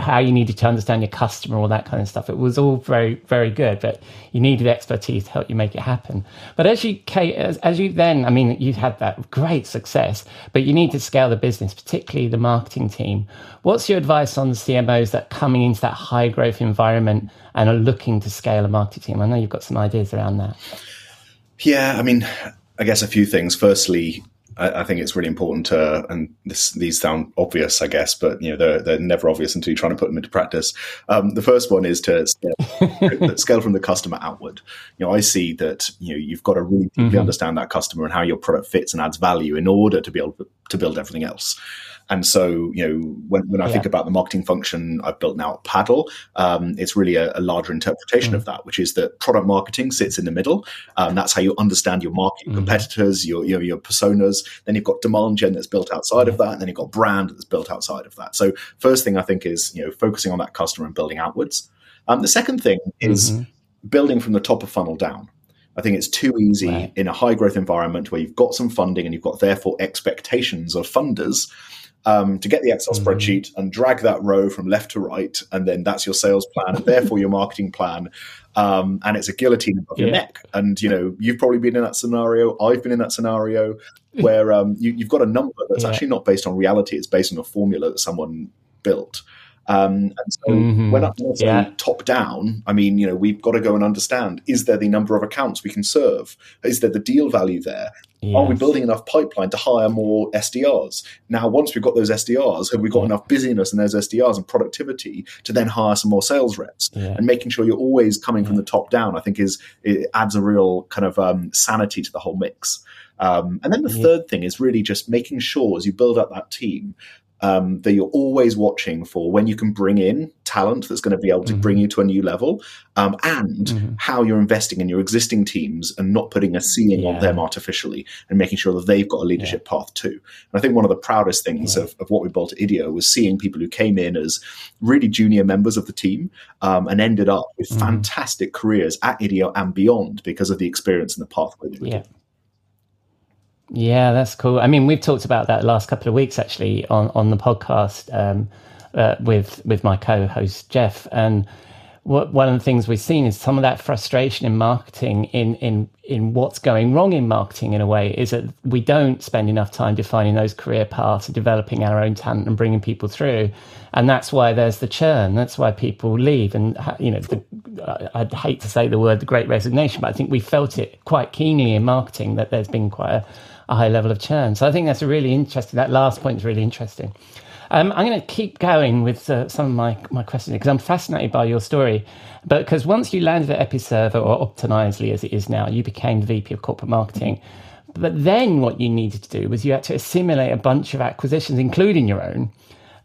how you needed to understand your customer, all that kind of stuff. It was all very very good, but you needed expertise to help you make it happen. But as you as, as you then, I mean, you had that great success, but you need to scale the business, particularly the marketing team. What's your advice on the CMOs that are coming into that high growth environment and are looking to scale a marketing team? I know you've got some ideas around that. Yeah, I mean, I guess a few things. Firstly, I, I think it's really important to, and this, these sound obvious, I guess, but you know they're they're never obvious until you're trying to put them into practice. Um, the first one is to scale, scale from the customer outward. You know, I see that you know you've got to really deeply understand that customer and how your product fits and adds value in order to be able to, to build everything else. And so, you know, when, when I think about the marketing function I've built now at Paddle, um, it's really a, a larger interpretation of that, which is that product marketing sits in the middle. Um, that's how you understand your market, your competitors, your, your your personas. Then you've got demand gen that's built outside of that, and then you've got brand that's built outside of that. So, first thing I think is you know focusing on that customer and building outwards. Um, the second thing is building from the top of funnel down. I think it's too easy Right. in a high growth environment where you've got some funding and you've got therefore expectations of funders um, to get the Excel spreadsheet and drag that row from left to right, and then that's your sales plan and therefore your marketing plan. Um, and it's a guillotine above your neck. And you know you've probably been in that scenario. I've been in that scenario where um, you, you've got a number that's Yeah. actually not based on reality; it's based on a formula that someone built. Um, and so Mhm. when I say Yeah. top down, I mean, you know, we've got to go and understand: is there the number of accounts we can serve? Is there the deal value there? Are we building enough pipeline to hire more SDRs? Now, once we've got those SDRs, have we got enough busyness in those SDRs and productivity to then hire some more sales reps? Yeah. And making sure you're always coming from the top down, I think, is it adds a real kind of um, sanity to the whole mix. Um, and then the Yeah. third thing is really just making sure as you build up that team um, that you're always watching for when you can bring in talent that's going to be able to Mhm. bring you to a new level, um, and Mhm. how you're investing in your existing teams and not putting a ceiling on them artificially, and making sure that they've got a leadership path too. And I think one of the proudest things Yeah. of, of what we built at Idio was seeing people who came in as really junior members of the team um, and ended up with Mhm. fantastic careers at Idio and beyond because of the experience and the pathway that we Yeah. did. Yeah, that's cool. I mean, we've talked about that last couple of weeks actually on on the podcast um, uh, with with my co-host Jeff. And what, one of the things we've seen is some of that frustration in marketing, in in in what's going wrong in marketing in a way, is that we don't spend enough time defining those career paths and developing our own talent and bringing people through. And that's why there's the churn. That's why people leave. And you know, the, I'd hate to say the word the Great Resignation, but I think we felt it quite keenly in marketing that there's been quite a, a high level of churn. So I think that's a really interesting. That last point is really interesting. Um, I'm going to keep going with uh, some of my, my questions because I'm fascinated by your story. But because once you landed at Episerver or Optimizely as it is now, you became the VP of corporate marketing. But then what you needed to do was you had to assimilate a bunch of acquisitions, including your own.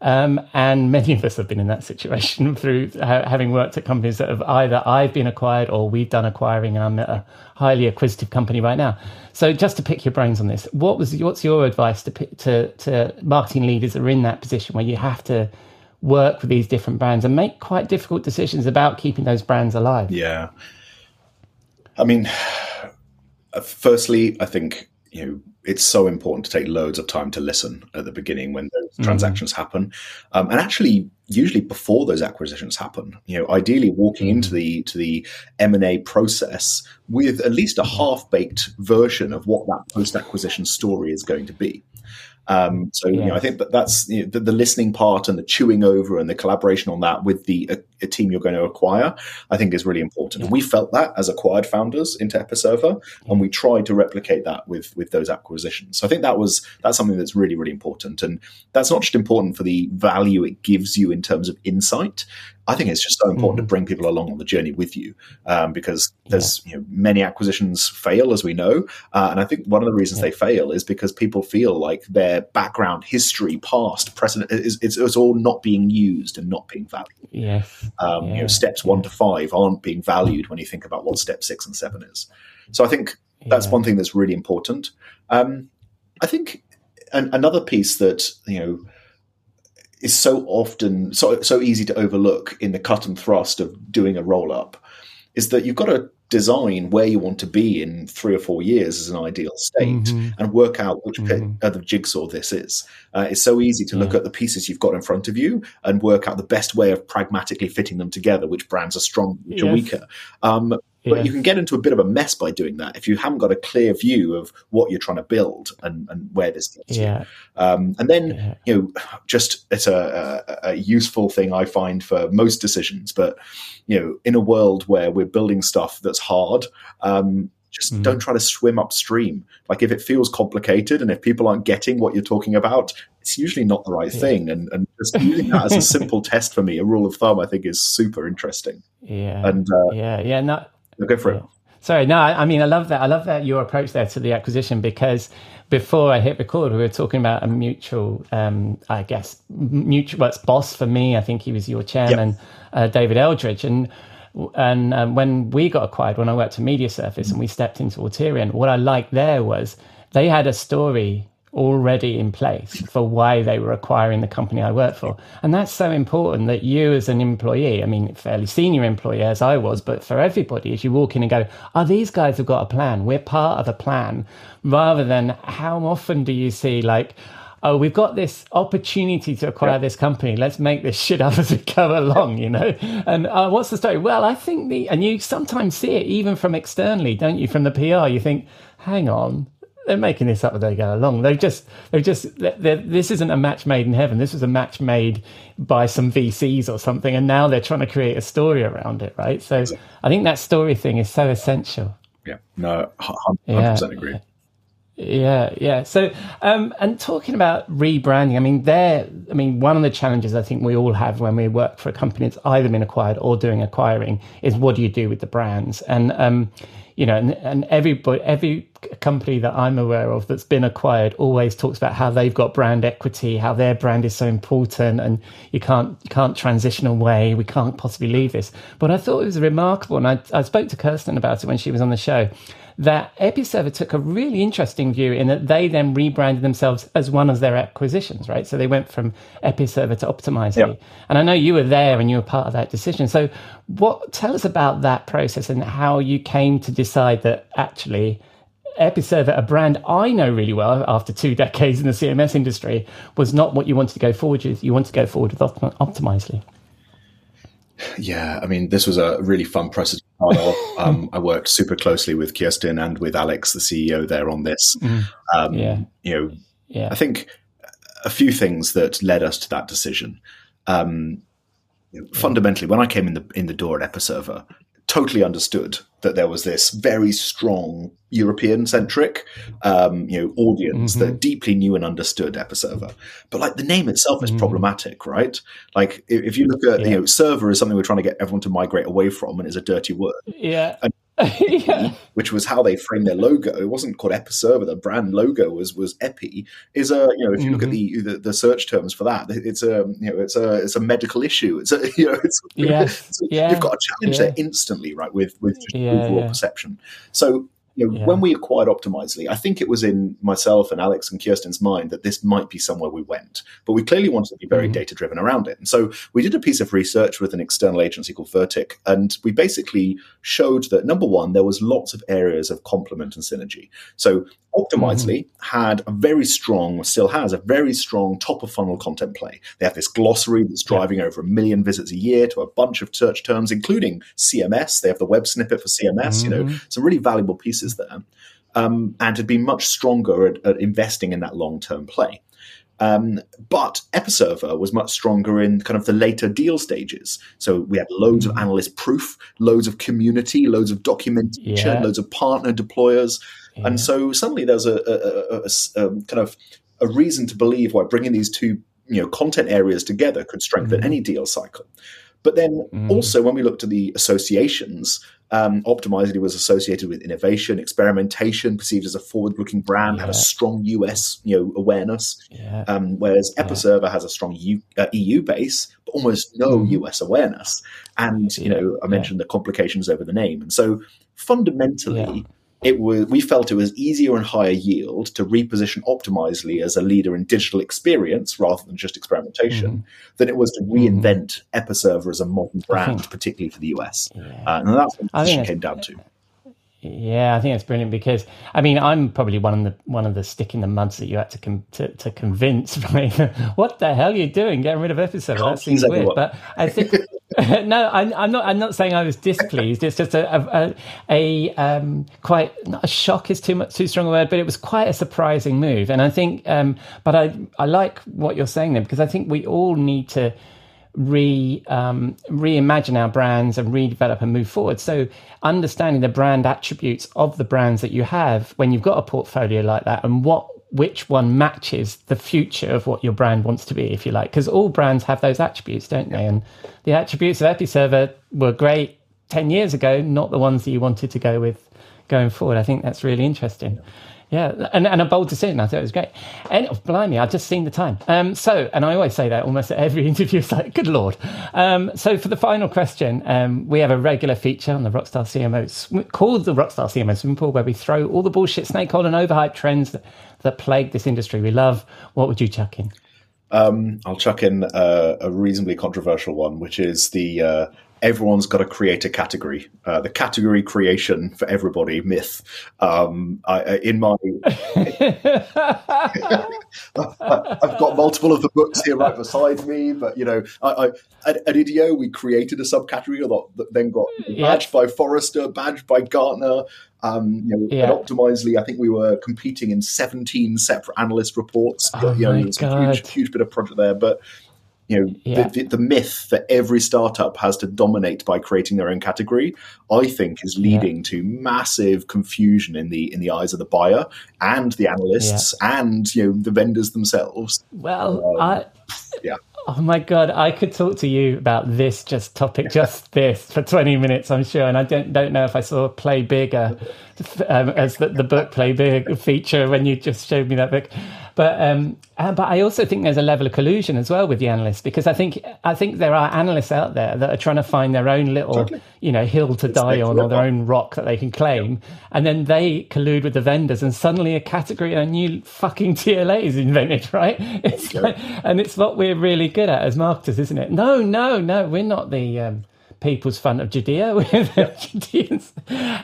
Um, and many of us have been in that situation through ha- having worked at companies that have either I've been acquired or we've done acquiring, and I'm at a highly acquisitive company right now. So, just to pick your brains on this, what was what's your advice to to to marketing leaders that are in that position where you have to work with these different brands and make quite difficult decisions about keeping those brands alive? Yeah. I mean, uh, firstly, I think you know it's so important to take loads of time to listen at the beginning when those transactions happen, um, and actually usually before those acquisitions happen. You know, ideally walking into the to the M and A process with at least a half baked version of what that post acquisition story is going to be. Um, so you know, I think that that's you know, the, the listening part and the chewing over and the collaboration on that with the a, a team you're going to acquire, I think is really important. And we felt that as acquired founders into Episerver, and we tried to replicate that with with those acquisitions. So I think that was that's something that's really really important, and that's not just important for the value it gives you in terms of insight. I think it's just so important to bring people along on the journey with you um, because there's you know, many acquisitions fail, as we know, uh, and I think one of the reasons they fail is because people feel like their background, history, past, present is it's, it's all not being used and not being valued. Yes. Um, You know, steps one to five aren't being valued when you think about what step six and seven is. So I think that's Yeah. one thing that's really important. Um, I think an, another piece that you know is so often so so easy to overlook in the cut and thrust of doing a roll up is that you've got to design where you want to be in three or four years as an ideal state Mhm. and work out which bit Mhm. of the jigsaw this is. Uh, it's so easy to look at the pieces you've got in front of you and work out the best way of pragmatically fitting them together, which brands are strong, which are weaker. Um, but Yes. you can get into a bit of a mess by doing that if you haven't got a clear view of what you're trying to build and, and where this gets you. Um, and then, Yeah. you know, just it's a, a, a useful thing I find for most decisions. But, you know, in a world where we're building stuff that's hard, um, just Mhm. don't try to swim upstream. Like if it feels complicated and if people aren't getting what you're talking about, it's usually not the right Yeah. thing. And, and just using that as a simple test for me, a rule of thumb, I think is super interesting. Yeah. And uh, yeah. Yeah. No, go for it. Sorry, no, I I mean, I love that. I love that your approach there to the acquisition because before I hit record, we were talking about a mutual, um, I guess, mutual. Well, it's boss for me. I think he was your chairman, uh, David Eldridge, and and um, when we got acquired, when I worked at Mediasurface and we stepped into Alterian, what I liked there was they had a story already in place for why they were acquiring the company I worked for. And that's so important that you as an employee, I mean, fairly senior employee as I was, but for everybody, as you walk in and go, oh, these guys have got a plan. We're part of a plan. Rather than how often do you see like, oh, we've got this opportunity to acquire this company. Let's make this shit up as we go along, you know? And uh, what's the story? Well, I think the, and you sometimes see it even from externally, don't you? From the PR, you think, hang on, they're making this up as they go along. They just, they're just, they're, this isn't a match made in heaven. This was a match made by some VCs or something, and now they're trying to create a story around it, right? So I think that story thing is so essential. Yeah, no, hundred percent agree. Yeah, yeah. So, um, and talking about rebranding, I mean, there, I mean, one of the challenges I think we all have when we work for a company that's either been acquired or doing acquiring is what do you do with the brands? And, um, you know, and, and every every company that I'm aware of that's been acquired always talks about how they've got brand equity, how their brand is so important, and you can't you can't transition away. We can't possibly leave this. But I thought it was remarkable, and I, I spoke to Kirsten about it when she was on the show that Episerver took a really interesting view in that they then rebranded themselves as one of their acquisitions, right? So they went from Episerver to Optimizely. Yep. And I know you were there and you were part of that decision. So what tell us about that process and how you came to decide that actually Episerver, a brand I know really well after two decades in the CMS industry, was not what you wanted to go forward with. You wanted to go forward with Optimizely. Yeah, I mean, this was a really fun process. um, I worked super closely with Kirsten and with Alex, the CEO, there on this. Mm. Um, yeah, you know, yeah. I think a few things that led us to that decision. Um, fundamentally, when I came in the in the door at Episerver, totally understood that there was this very strong European centric, um, you know, audience mm-hmm. that deeply knew and understood Episerver. But like the name itself is mm. problematic, right? Like if, you look at, yeah. you know, server is something we're trying to get everyone to migrate away from and is a dirty word. Yeah. And yeah. which was how they framed their logo. It wasn't called Episerver. The brand logo was was Epi. Is a you know if you mm-hmm. look at mm-hmm. the, the, the search terms for that, it's a you know it's a it's a medical issue. It's a you know it's, yes. it's yeah. you've got a challenge yeah. there instantly, right? With with just overall perception. So you know, yeah. when we acquired Optimizely, I think it was in myself and Alex and Kirsten's mind that this might be somewhere we went, but we clearly wanted to be very mm-hmm. data driven around it. And so we did a piece of research with an external agency called Vertic, and we basically showed that number one, there was lots of areas of complement and synergy. So Optimizely mm-hmm. had a very strong, still has a very strong top of funnel content play. They have this glossary that's driving yeah. over a million visits a year to a bunch of search terms, including CMS. They have the web snippet for CMS, mm-hmm. you know, mm-hmm. some really valuable pieces there. Um, and had been much stronger at, at investing in that long term play. Um, but Episerver was much stronger in kind of the later deal stages. So we had loads of mm-hmm. analyst proof, loads of community, loads of documentation, yeah. loads of partner deployers. Yeah. And so suddenly there's a, a, a, a, kind of a reason to believe why bringing these two you know content areas together could strengthen mm-hmm. any deal cycle. But then mm. also when we looked at the associations, um, Optimizely was associated with innovation, experimentation, perceived as a forward-looking brand, yeah. had a strong US you know awareness, yeah. um, whereas Episerver yeah. has a strong U, uh, EU base, but almost no mm. US awareness. And you know, I mentioned the complications over the name, and so fundamentally it was we felt it was easier and higher yield to reposition Optimizely as a leader in digital experience rather than just experimentation mm. than it was to reinvent mm. Episerver as a modern brand, think, particularly for the US. Yeah. Uh, and that's what the came down to. Yeah, I think it's brilliant because I mean I'm probably one of the one of the stick in the muds that you had to com- to, to convince. What the hell are you doing getting rid of episode? That seems weird, but I think no, I, am not. I'm not saying I was displeased. It's just a a, a um, quite not a shock is too much too strong a word, but it was quite a surprising move. And I think, um, but I I like what you're saying there because I think we all need to re um, reimagine our brands and redevelop and move forward. So understanding the brand attributes of the brands that you have when you've got a portfolio like that and what which one matches the future of what your brand wants to be, if you like, because all brands have those attributes, don't they? And the attributes of Episerver were great ten years ago, not the ones that you wanted to go with going forward. I think that's really interesting. Yeah, and, and a bold decision. I thought it was great. And oh, blimey, I've just seen the time. Um, so, and I always say that almost at every interview. It's like, good lord. Um, so, for the final question, um, we have a regular feature on the Rockstar CMO called the Rockstar CMO Swimming Pool, where we throw all the bullshit, snake snakehole, and overhype trends that, that plague this industry. We love. What would you chuck in? Um, I'll chuck in a, a, reasonably controversial one, which is the uh, everyone's got to create a category. Uh, the category creation for everybody myth. Um, I, in my, I've got multiple of the books here right beside me, but you know, I, I, at, at Idio we created a subcategory that then got badged by Forrester, badged by Gartner. Um, you know, Yeah. At Optimizely, I think we were competing in 17 separate analyst reports. Oh you know, my a huge, God. huge bit of project there. But you know, Yeah. the, the, myth that every startup has to dominate by creating their own category, I think, is leading to massive confusion in the in the eyes of the buyer and the analysts and you know the vendors themselves. Well, I. yeah. Oh my god, I could talk to you about this just topic, just this for twenty minutes, I'm sure. And I don't don't know if I saw Play Bigger um, as the, the book Play Big feature when you just showed me that book. But um, uh, but I also think there's a level of collusion as well with the analysts because I think I think there are analysts out there that are trying to find their own little you know hill to die on or their own rock that they can claim, and then they collude with the vendors, and suddenly a category, a new fucking TLA is invented, right? It's like, and it's what we're really good at as marketers, isn't it? No, no, no, we're not the um, people's front of Judea, the Judeans,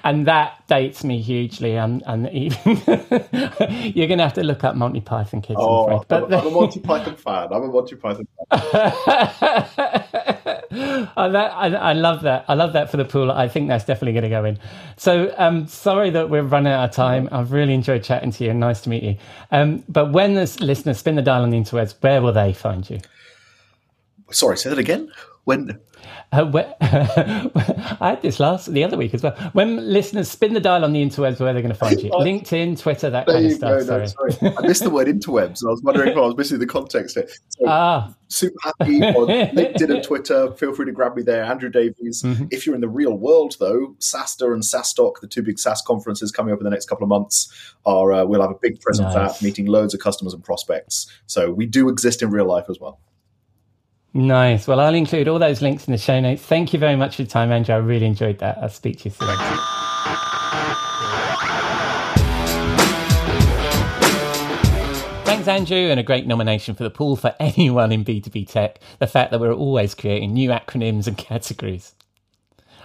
and that dates me hugely. And and even you're going to have to look up Monty Python kids, Oh, I'm afraid. I'm, I'm a Monty Python fan. I'm a Monty Python fan. I, that, I, I love that. I love that for the pool. I think that's definitely going to go in. So, um, sorry that we're running out of time. I've really enjoyed chatting to you. and Nice to meet you. Um, but when the listeners spin the dial on the interwebs, where will they find you? Sorry, say that again. When Uh, where, I had this last the other week as well. When listeners spin the dial on the interwebs, where they're going to find you? LinkedIn, Twitter, that there kind of you go. stuff. No, sorry. sorry. I missed the word interwebs. I was wondering if I was missing the context here. So, Ah, super happy on LinkedIn and Twitter. Feel free to grab me there, Andrew Davies. Mm-hmm. If you're in the real world, though, SaaStr and SaaStock, the two big SaaS conferences coming up in the next couple of months, are uh, we'll have a big presence Nice. at meeting loads of customers and prospects. So we do exist in real life as well. Nice. Well, I'll include all those links in the show notes. Thank you very much for your time, Andrew. I really enjoyed that. I'll speak to you soon. Thanks, Andrew, and a great nomination for the pool for anyone in B2B tech. The fact that we're always creating new acronyms and categories.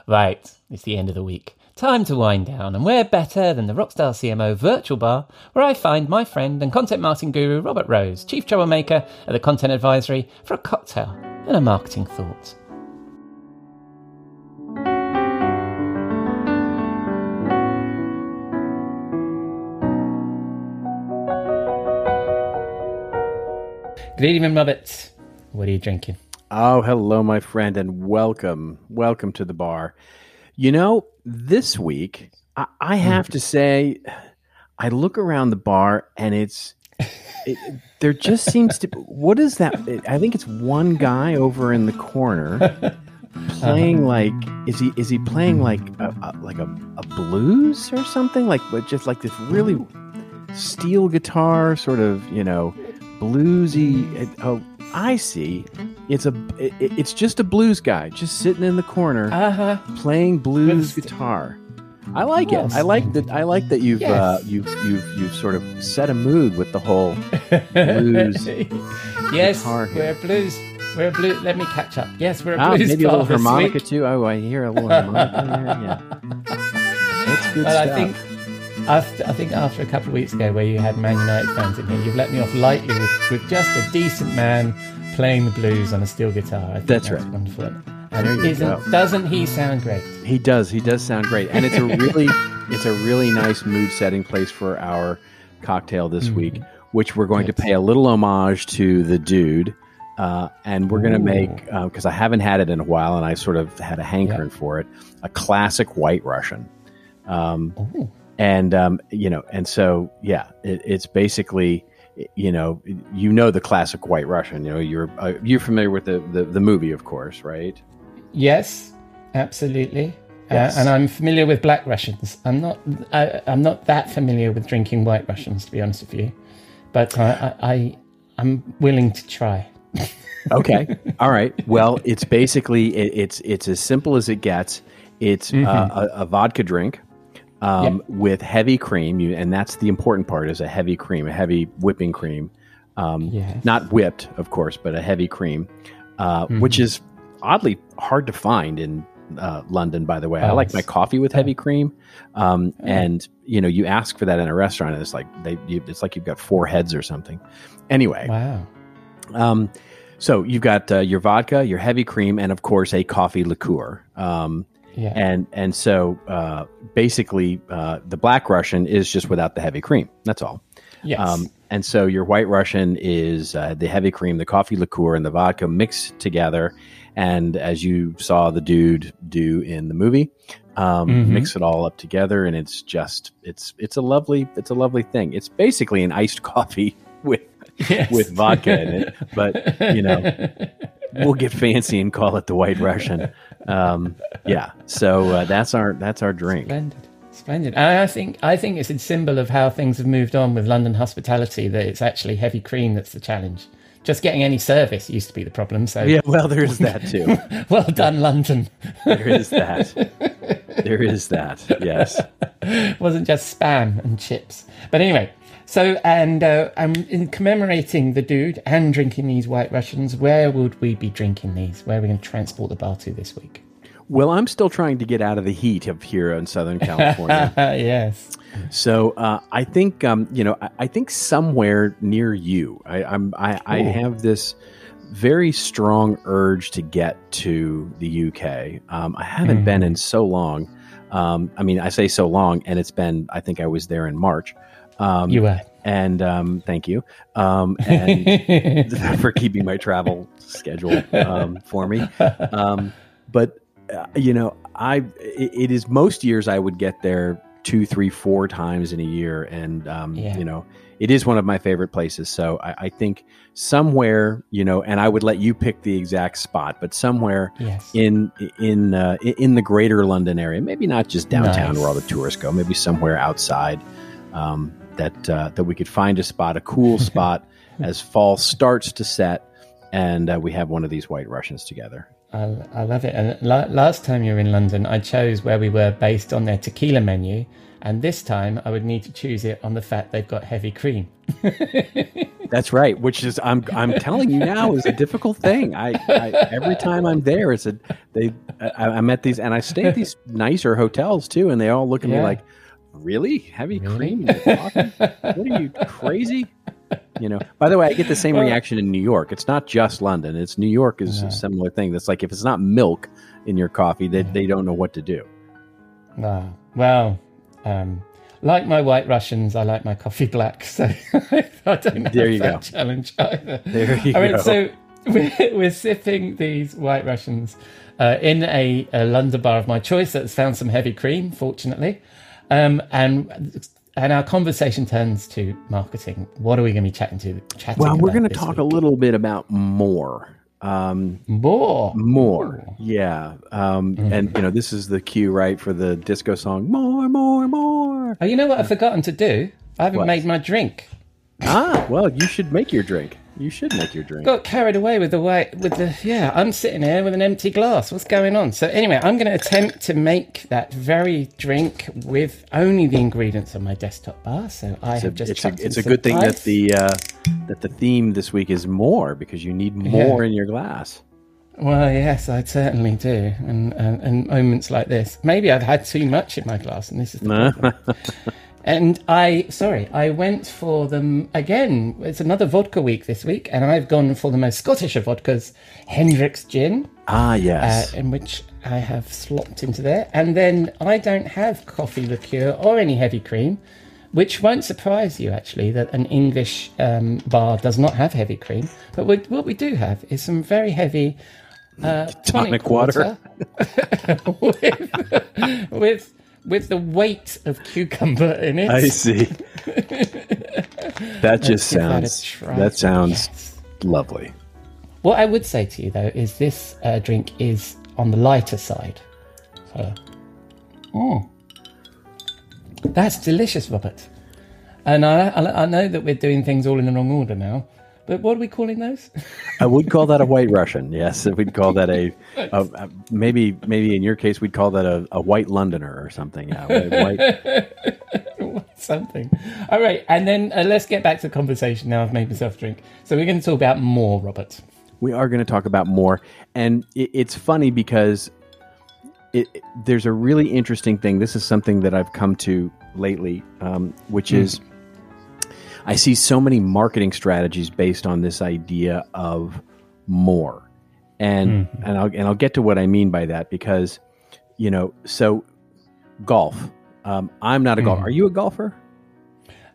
Right, it's the end of the week. Time to wind down, and where better than the Rockstar CMO virtual bar, where I find my friend and content marketing guru Robert Rose, chief troublemaker at the Content Advisory, for a cocktail and a marketing thought. Good evening, Robert. What are you drinking? Oh, hello, my friend, and welcome, welcome to the bar. You know, this week I, I hmm. have to say, I look around the bar and it's it, there just seems to. What is that? I think it's one guy over in the corner playing like is he is he playing like a, a, like a, a blues or something like but just like this really steel guitar sort of you know bluesy oh i see it's a it, it's just a blues guy just sitting in the corner Uh huh. playing blues With- guitar i like it i like that i like that you've uh, you've you've you've sort of set a mood with the whole blues yes, guitar here. we're blues. We're blues. Let me catch up. Yes, we're a ah, blues. maybe a little harmonica too oh i hear a little harmonica there yeah that's good Well, stuff I think after, I think after a couple of weeks ago, where you had Man United fans in here, you've let me off lightly with, with just a decent man playing the blues on a steel guitar. I think That's that's right. Wonderful. And isn't, doesn't he sound great? He does. He does sound great, and it's a really, it's a really nice mood setting place for our cocktail this week, which we're going to pay a little homage to the dude, uh, and we're going to make because I haven't had it in a while, and I sort of had a hankering for it, a classic White Russian. Um, and um, you know, and so yeah, it, it's basically. You know, you know the classic White Russian. You know, you're uh, you're familiar with the, the the movie, of course, right? Yes, absolutely. Yes. Uh, and I'm familiar with Black Russians. I'm not. I, I'm not that familiar with drinking White Russians, to be honest with you. But I, I, I I'm willing to try. okay all right well it's basically it, it's it's as simple as it gets it's uh, a, a vodka drink um, with heavy cream. You, and that's the important part is a heavy cream a heavy whipping cream. Um, Yes. not whipped of course but a heavy cream uh, which is oddly hard to find in uh, london by the way. I Oh, like my coffee with heavy cream. Um, and you know you ask for that in a restaurant and it's like they you, it's like you've got four heads or something. Anyway. Wow. um, so you've got uh, your vodka, your heavy cream, and of course a coffee liqueur. Um, Yeah. and and so uh, basically uh, the black Russian is just without the heavy cream. That's all. Yes. Um, and so your white Russian is uh, the heavy cream, the coffee liqueur, and the vodka mixed together. And as you saw the dude do in the movie, um, Mhm. mix it all up together, and it's just it's it's a lovely it's a lovely thing. It's basically an iced coffee with Yes. with vodka in it, but you know we'll get fancy and call it the White Russian. Um, yeah, so uh, that's our that's our drink. Splendid, splendid. And I think I think it's a symbol of how things have moved on with London hospitality. That it's actually heavy cream that's the challenge. Just getting any service used to be the problem. So Yeah, well, there's that too. well done, London. There is that. There is that. Yes. It wasn't just spam and chips. But anyway, so and uh, um, in commemorating the dude and drinking these White Russians, where would we be drinking these? Where are we going to transport the bar to this week? Well, I'm still trying to get out of the heat of here in Southern California. Yes. so uh, I think um, you know I, I think somewhere near you. I, I'm I, I have this very strong urge to get to the UK. Um, I haven't Mhm. been in so long. Um, I mean, I say so long, and it's been. I think I was there in March. Um, You were. and um, thank you. Um, and for keeping my travel schedule um, for me. Um, but uh, you know, I it, it is most years I would get there two, three, four times in a year, and um, Yeah. you know, it is one of my favorite places. So I, I think somewhere, you know, and I would let you pick the exact spot, but somewhere yes. in in uh, in the greater London area, maybe not just downtown Nice. where all the tourists go, maybe somewhere outside um, that uh, that we could find a spot, a cool spot, as fall starts to set, and uh, we have one of these White Russians together. I, I love it. And la- last time you were in London, I chose where we were based on their tequila menu. And this time, I would need to choose it on the fact they've got heavy cream. That's right. Which is I'm I'm telling you now is a difficult thing. I, I every time I'm there, it's a they. I, I'm at these and I stay at these nicer hotels too, and they all look at me like, "Really, heavy Really? cream? in your coffee? what are you crazy?" You know. By the way, I get the same reaction in New York. It's not just London. It's New York is No. a similar thing. That's like if it's not milk in your coffee, they they don't know what to do. Wow. Well, um, like my white Russians, I like my coffee black. So I don't have There you that go. challenge either. There you All right, go. so we're, we're sipping these white Russians uh, in a, a London bar of my choice that's found some heavy cream, fortunately. Um, and and our conversation turns to marketing. What are we going to be chatting to? Chatting Well, we're going to talk a little bit about more. Um, more. more yeah um Mm-hmm. and you know this is the cue right for the disco song more more more Oh, you know what I've forgotten to do? I haven't What? made my drink. ah well you should make your drink you should make your drink. Got carried away with the white with the yeah i'm sitting here with an empty glass. What's going on? So anyway i'm going to attempt to make that very drink with only the ingredients on my desktop bar. So i it's a, have just it's a, it's a good thing that the uh that the theme this week is more because you need more Yeah. in your glass. Well yes i certainly do. And, and and moments like this. Maybe i've had too much in my glass and this is the problem. And I, sorry, I went for them again. It's another vodka week this week, and I've gone for the most Scottish of vodkas, Hendrick's Gin. ah uh, yes in which I have slopped into there. And then I don't have coffee liqueur or any heavy cream, which won't surprise you actually that an English um, bar does not have heavy cream. But what, what we do have is some very heavy uh, tonic, Tonic water. water with, with with the weight of cucumber in it. i see that just give that sounds that sounds Yes. lovely What I would say to you though is this uh, drink is on the lighter side. So, mm. That's delicious, Robert. And I, I, I know that we're doing things all in the wrong order now, but what are we calling those? I would call that a white Russian. Yes, we'd call that a, a, a- maybe maybe in your case we'd call that a, a white Londoner or something. Yeah, white, Something. All right, and then uh, let's get back to the conversation now. I've made myself drink. So we're going to talk about more, Robert. we are going to talk about more, and it, it's funny because it, it- there's a really interesting thing. This is something that I've come to lately, um, which is I see so many marketing strategies based on this idea of more, and and I'll and I'll get to what I mean by that because you know, so golf. Um, I'm not a golfer. Mhm. Are you a golfer?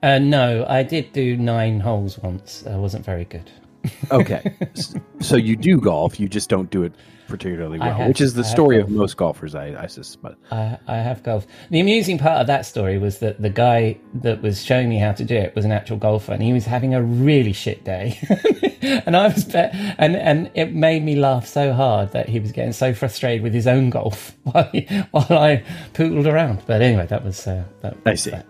Uh, no, I did do nine holes once. I wasn't very good. Okay, so you do golf. You just don't do it particularly well, have- which is the story of most golfers. I, I suspect. I, I have golf. The amusing part of that story was that the guy that was showing me how to do it was an actual golfer, and he was having a really shit day. and I was, be- and and it made me laugh so hard that he was getting so frustrated with his own golf while, he, while I poodled around. But anyway, that was uh, that. I see. that.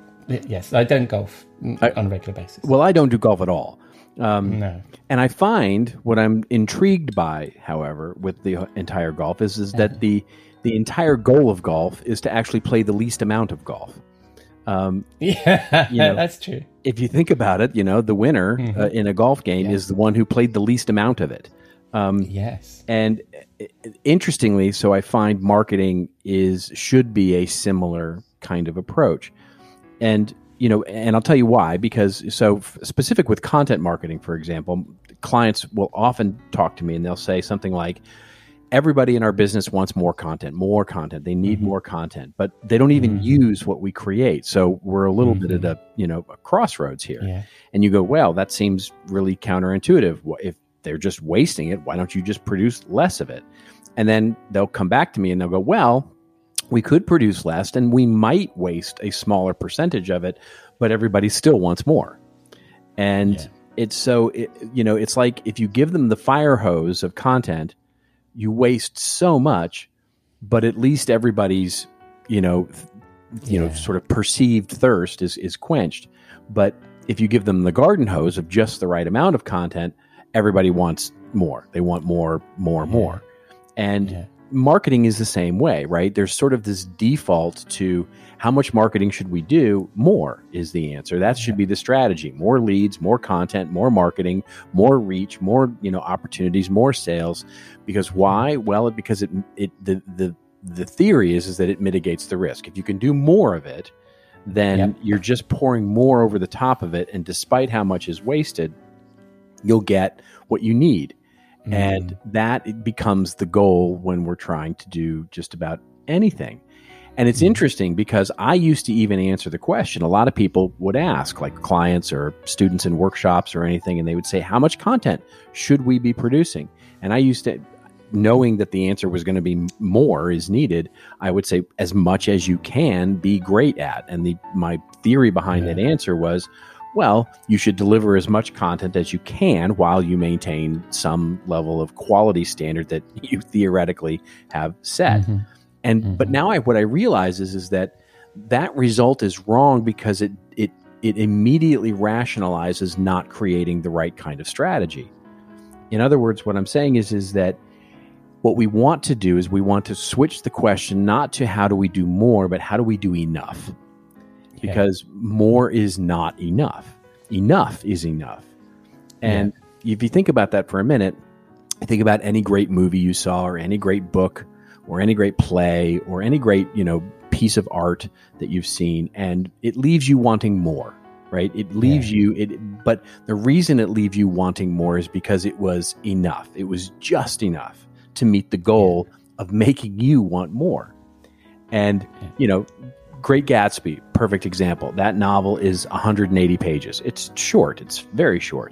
Yes, I don't golf I- on a regular basis. Well, I don't do golf at all. Um, no. And I find what I'm intrigued by, however, with the entire golf is is that the the entire goal of golf is to actually play the least amount of golf. Um, Yeah, You know, that's true. if you think about it, you know the winner Mhm. uh, in a golf game Yeah. is the one who played the least amount of it. Um, Yes. and uh, interestingly, so I find marketing is should be a similar kind of approach. And you know, and I'll tell you why because so f- specific with content marketing, for example, clients will often talk to me and they'll say something like everybody in our business wants more content, more content. They need Mhm. more content, but they don't even Mhm. use what we create. So we're a little bit Mhm. at a, you know, a crossroads here Yeah. and you go, well, that seems really counterintuitive. If they're just wasting it, why don't you just produce less of it? And then they'll come back to me and they'll go, well, we could produce less and we might waste a smaller percentage of it, but everybody still wants more. And Yeah. it's so, it, you know, it's like if you give them the fire hose of content, you waste so much, but at least everybody's, you know, you know, sort of perceived thirst is, is quenched. But if you give them the garden hose of just the right amount of content, everybody wants more. They want more, more, Yeah. more. And Yeah. Marketing is the same way, right? There's sort of this default to how much marketing should we do? More is the answer. That should be the strategy. More leads, more content, more marketing, more reach, more, you know, opportunities, more sales. Because why? Well, because it it the the the theory is is that it mitigates the risk. If you can do more of it, then Yep. you're just pouring more over the top of it and despite how much is wasted, you'll get what you need and that becomes the goal when we're trying to do just about anything. And it's Mhm. interesting because i used to even answer the question. A lot of people would ask like clients or students in workshops or anything and they would say how much content should we be producing? And i used to knowing that the answer was going to be more is needed i would say as much as you can be great at. And the my theory behind Yeah. that answer was well, you should deliver as much content as you can while you maintain some level of quality standard that you theoretically have set. Mhm. And but Mhm. now I what I realize is is that that result is wrong because it it it immediately rationalizes not creating the right kind of strategy. In other words, what I'm saying is is that what we want to do is we want to switch the question not to how do we do more, but how do we do enough? Yeah. because more is not enough. Enough is enough. And if you think about that for a minute, think about any great movie you saw or any great book or any great play or any great, you know, piece of art that you've seen and it leaves you wanting more, right? It leaves you it but the reason it leaves you wanting more is because it was enough. It was just enough to meet the goal of making you want more. And, Yeah. you know, Great Gatsby, perfect example. That novel is 180 pages. It's short. It's very short.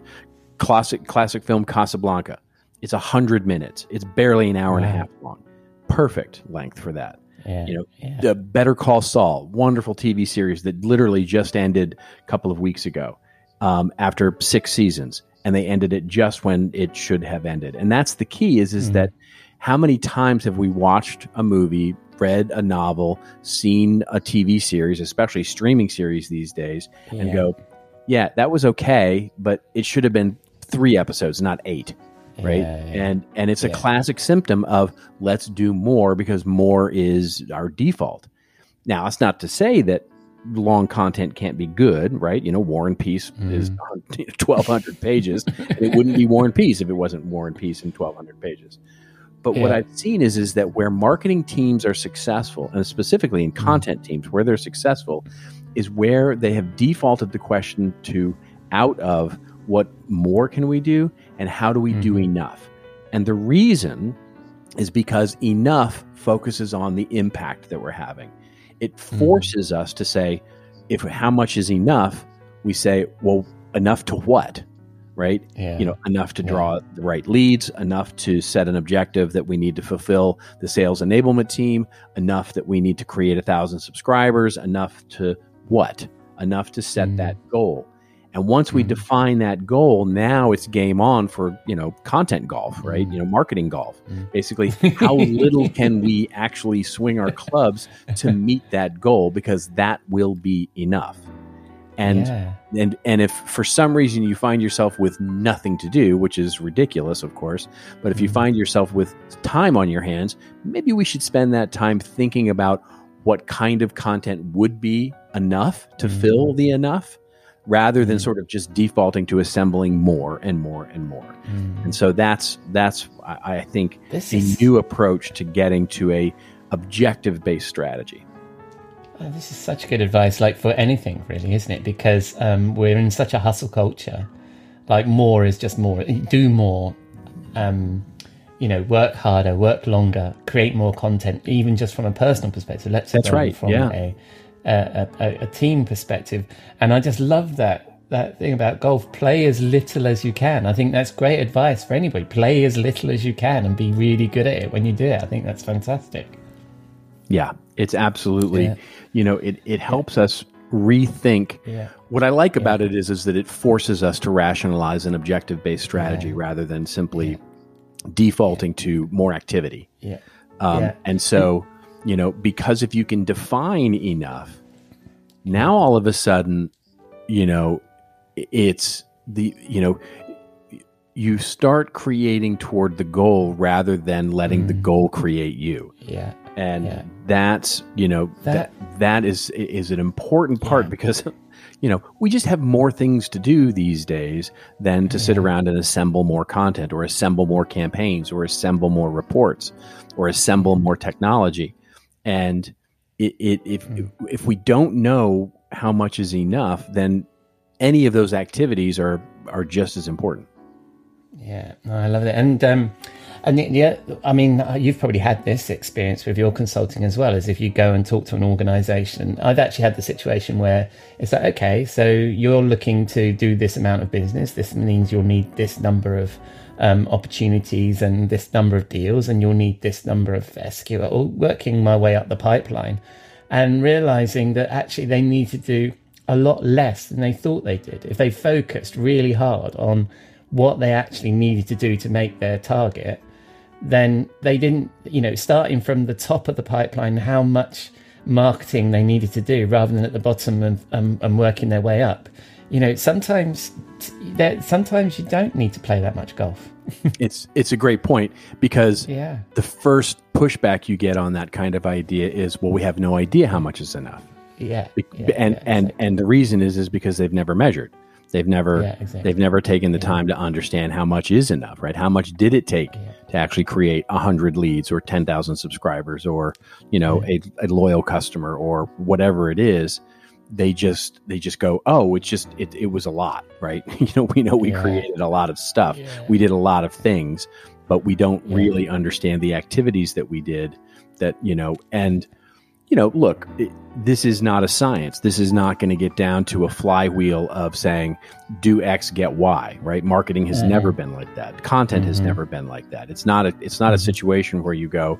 Classic classic film Casablanca. It's 100 minutes. It's barely an hour and a half long. Perfect length for that. Yeah. You know, yeah. The Better Call Saul, wonderful TV series that literally just ended a couple of weeks ago um, after six seasons, and they ended it just when it should have ended. And that's the key is is Mhm. that how many times have we watched a movie, read a novel, seen a TV series, especially streaming series these days, and go, yeah, that was okay, but it should have been three episodes, not eight. Right? Yeah, yeah. and and it's a classic symptom of let's do more because more is our default. Now that's not to say that long content can't be good right? You know war and peace is mm-hmm. 1200 pages. It wouldn't be war and peace if it wasn't war and peace in 1200 pages but what i've seen is is that where marketing teams are successful and specifically in mm-hmm. content teams where they're successful is where they have defaulted the question to out of what more can we do and how do we do mm-hmm. enough? And the reason is because enough focuses on the impact that we're having. It mm-hmm. forces us to say, if how much is enough, we say, well, enough to what? Right? Yeah. You know, enough to draw the right leads, enough to set an objective that we need to fulfill the sales enablement team, enough that we need to create a thousand subscribers, enough to what? Enough to set Mm. that goal. And once we Mhm. define that goal, now it's game on for, you know, content golf, right? Mm. You know, marketing golf. Mm. Basically, how little can we actually swing our clubs to meet that goal because that will be enough. And yeah. and and if for some reason you find yourself with nothing to do, which is ridiculous, of course, but if you Mhm. find yourself with time on your hands, maybe we should spend that time thinking about what kind of content would be enough to Mhm. fill the enough rather than Mhm. sort of just defaulting to assembling more and more and more. Mm. And so that's that's I, I think This a is new approach to getting to a objective based strategy. Oh, this is such good advice, like for anything, really, isn't it? Because um, we're in such a hustle culture. Like more is just more. Do more. Um, you know, work harder, work longer, create more content, even just from a personal perspective. Let's That's right, From yeah. a, a, a, a team perspective, and I just love that that thing about golf. Play as little as you can. I think that's great advice for anybody. Play as little as you can and be really good at it when you do it. I think that's fantastic. Yeah, it's absolutely, Yeah. you know, it, it helps us rethink. Yeah. What I like about it is, is that it forces us to rationalize an objective based strategy Yeah. rather than simply defaulting to more activity. Yeah. Um, Yeah. And so, you know, because if you can define enough, now all of a sudden, you know, it's the, you know, you start creating toward the goal rather than letting the Mm. goal create you Yeah. And Yeah. that's you know that that is is an important part Yeah. because you know we just have more things to do these days than to sit around and assemble more content or assemble more campaigns or assemble more reports or assemble more technology and it, it if Mm. if we don't know how much is enough then any of those activities are are just as important Yeah, no, I love it. And um, and yeah, I mean, uh, you've probably had this experience with your consulting as well. As if you go and talk to an organisation, I've actually had the situation where it's like, okay, so you're looking to do this amount of business. This means you'll need this number of um, opportunities and this number of deals, and you'll need this number of SQL. All Working my way up the pipeline, and realizing that actually they need to do a lot less than they thought they did if they focused really hard on what they actually needed to do to make their target then they didn't you know starting from the top of the pipeline how much marketing they needed to do rather than at the bottom and, um, and working their way up. You know sometimes sometimes you don't need to play that much golf. It's it's a great point because yeah. the first pushback you get on that kind of idea is well we have no idea how much is enough. Yeah, yeah, and yeah, and exactly. and the reason is is because they've never measured they've never Yeah, exactly. they've never taken the time to understand how much is enough right how much did it take Yeah. to actually create 100 leads or 10,000 subscribers or you know a, a loyal customer or whatever it is they just they just go oh it's just it, it was a lot right you know we know we Yeah. created a lot of stuff Yeah. we did a lot of things but we don't Yeah. really understand the activities that we did that you know and you know look it, this is not a science this is not going to get down to a flywheel of saying do x get y right marketing has Mhm. never been like that content has Mhm. never been like that it's not a it's not a Mhm. situation where you go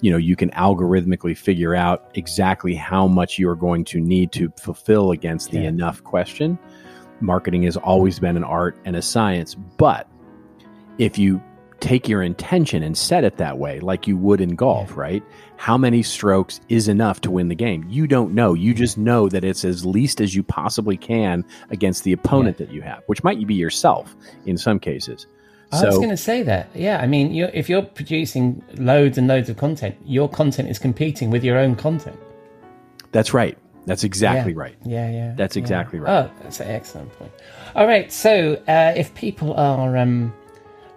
you know you can algorithmically figure out exactly how much you're going to need to fulfill against the enough question marketing has always been an art and a science but if you take your intention and set it that way like you would in golf right how many strokes is enough to win the game you don't know you just know that it's as least as you possibly can against the opponent that you have which might be yourself in some cases I was going to say that. Yeah, I mean, you're, if you're producing loads and loads of content, your content is competing with your own content. that's right that's exactly Yeah. right Yeah, yeah. That's yeah. exactly right. Oh, that's an excellent point. All right, so uh, if people are um,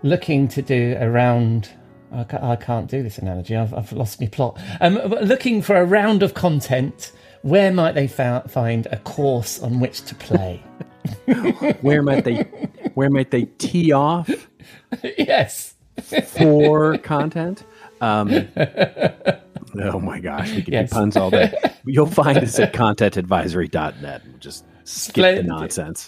looking to do a round, I can't do this analogy. I've, I've lost my plot. Um, looking for a round of content, where might they fou- find a course on which to play? where might they where might they tee off yes. for content Um, oh my gosh, we can Yes. do puns all day. You'll find us at contentadvisory.net. We'll just skip the nonsense.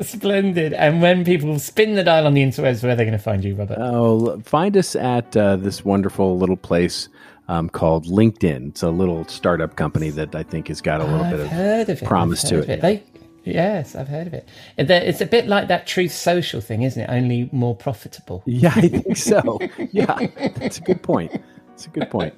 Splendid. And when people spin the dial on the interwebs, where are they going to find you, Robert? oh, find us at uh, this wonderful little place um, called LinkedIn. It's a little startup company that I think has got a little I've bit of heard of it. promise to it. of They, yes, I've heard of it. It- It's a bit like that Truth Social thing, isn't it? Only more profitable. Yeah, I think so. yeah, that's a good point. That's a good point.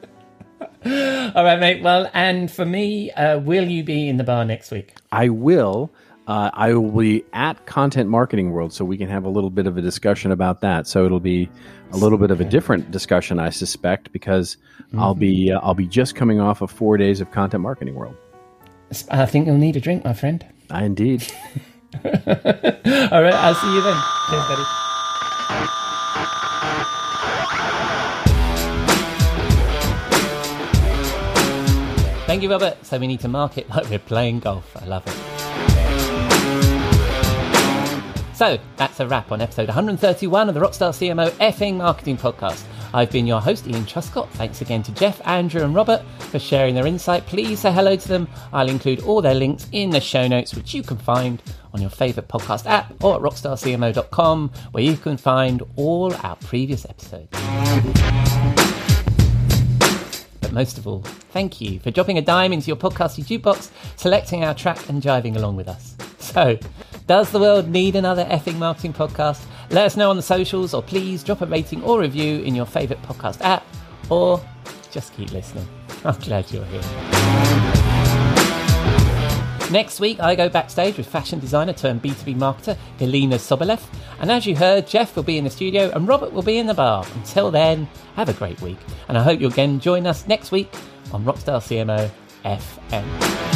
All right, mate. Well, and for me, uh, will you be in the bar next week? I will. Uh, I will be at Content Marketing World, so we can have a little bit of a discussion about that. So it'll be a little bit of a different discussion, I suspect, because I'll be uh, I'll be just coming off of four days of Content Marketing World. I think you'll need a drink, my friend. I indeed. All right, I'll see you then. Cheers, buddy. Thank you, Robert. So we need to market like we're playing golf. I love it. So that's a wrap on episode 131 of the Rockstar CMO effing marketing podcast. I've been your host, Ian Truscott. Thanks again to Jeff, Andrew, and Robert for sharing their insight. Please say hello to them. I'll include all their links in the show notes, which you can find on your favourite podcast app or at rockstarcmo.com, where you can find all our previous episodes. But most of all, thank you for dropping a dime into your podcasty jukebox, selecting our track, and jiving along with us. So, does the world need another effing marketing podcast? Let us know on the socials, or please drop a rating or review in your favourite podcast app, or just keep listening. I'm glad you're here. Next week, I go backstage with fashion designer turned B2B marketer Galina Sobolev. And as you heard, Jeff will be in the studio and Robert will be in the bar. Until then, have a great week. And I hope you'll again join us next week on Rockstar CMO FM.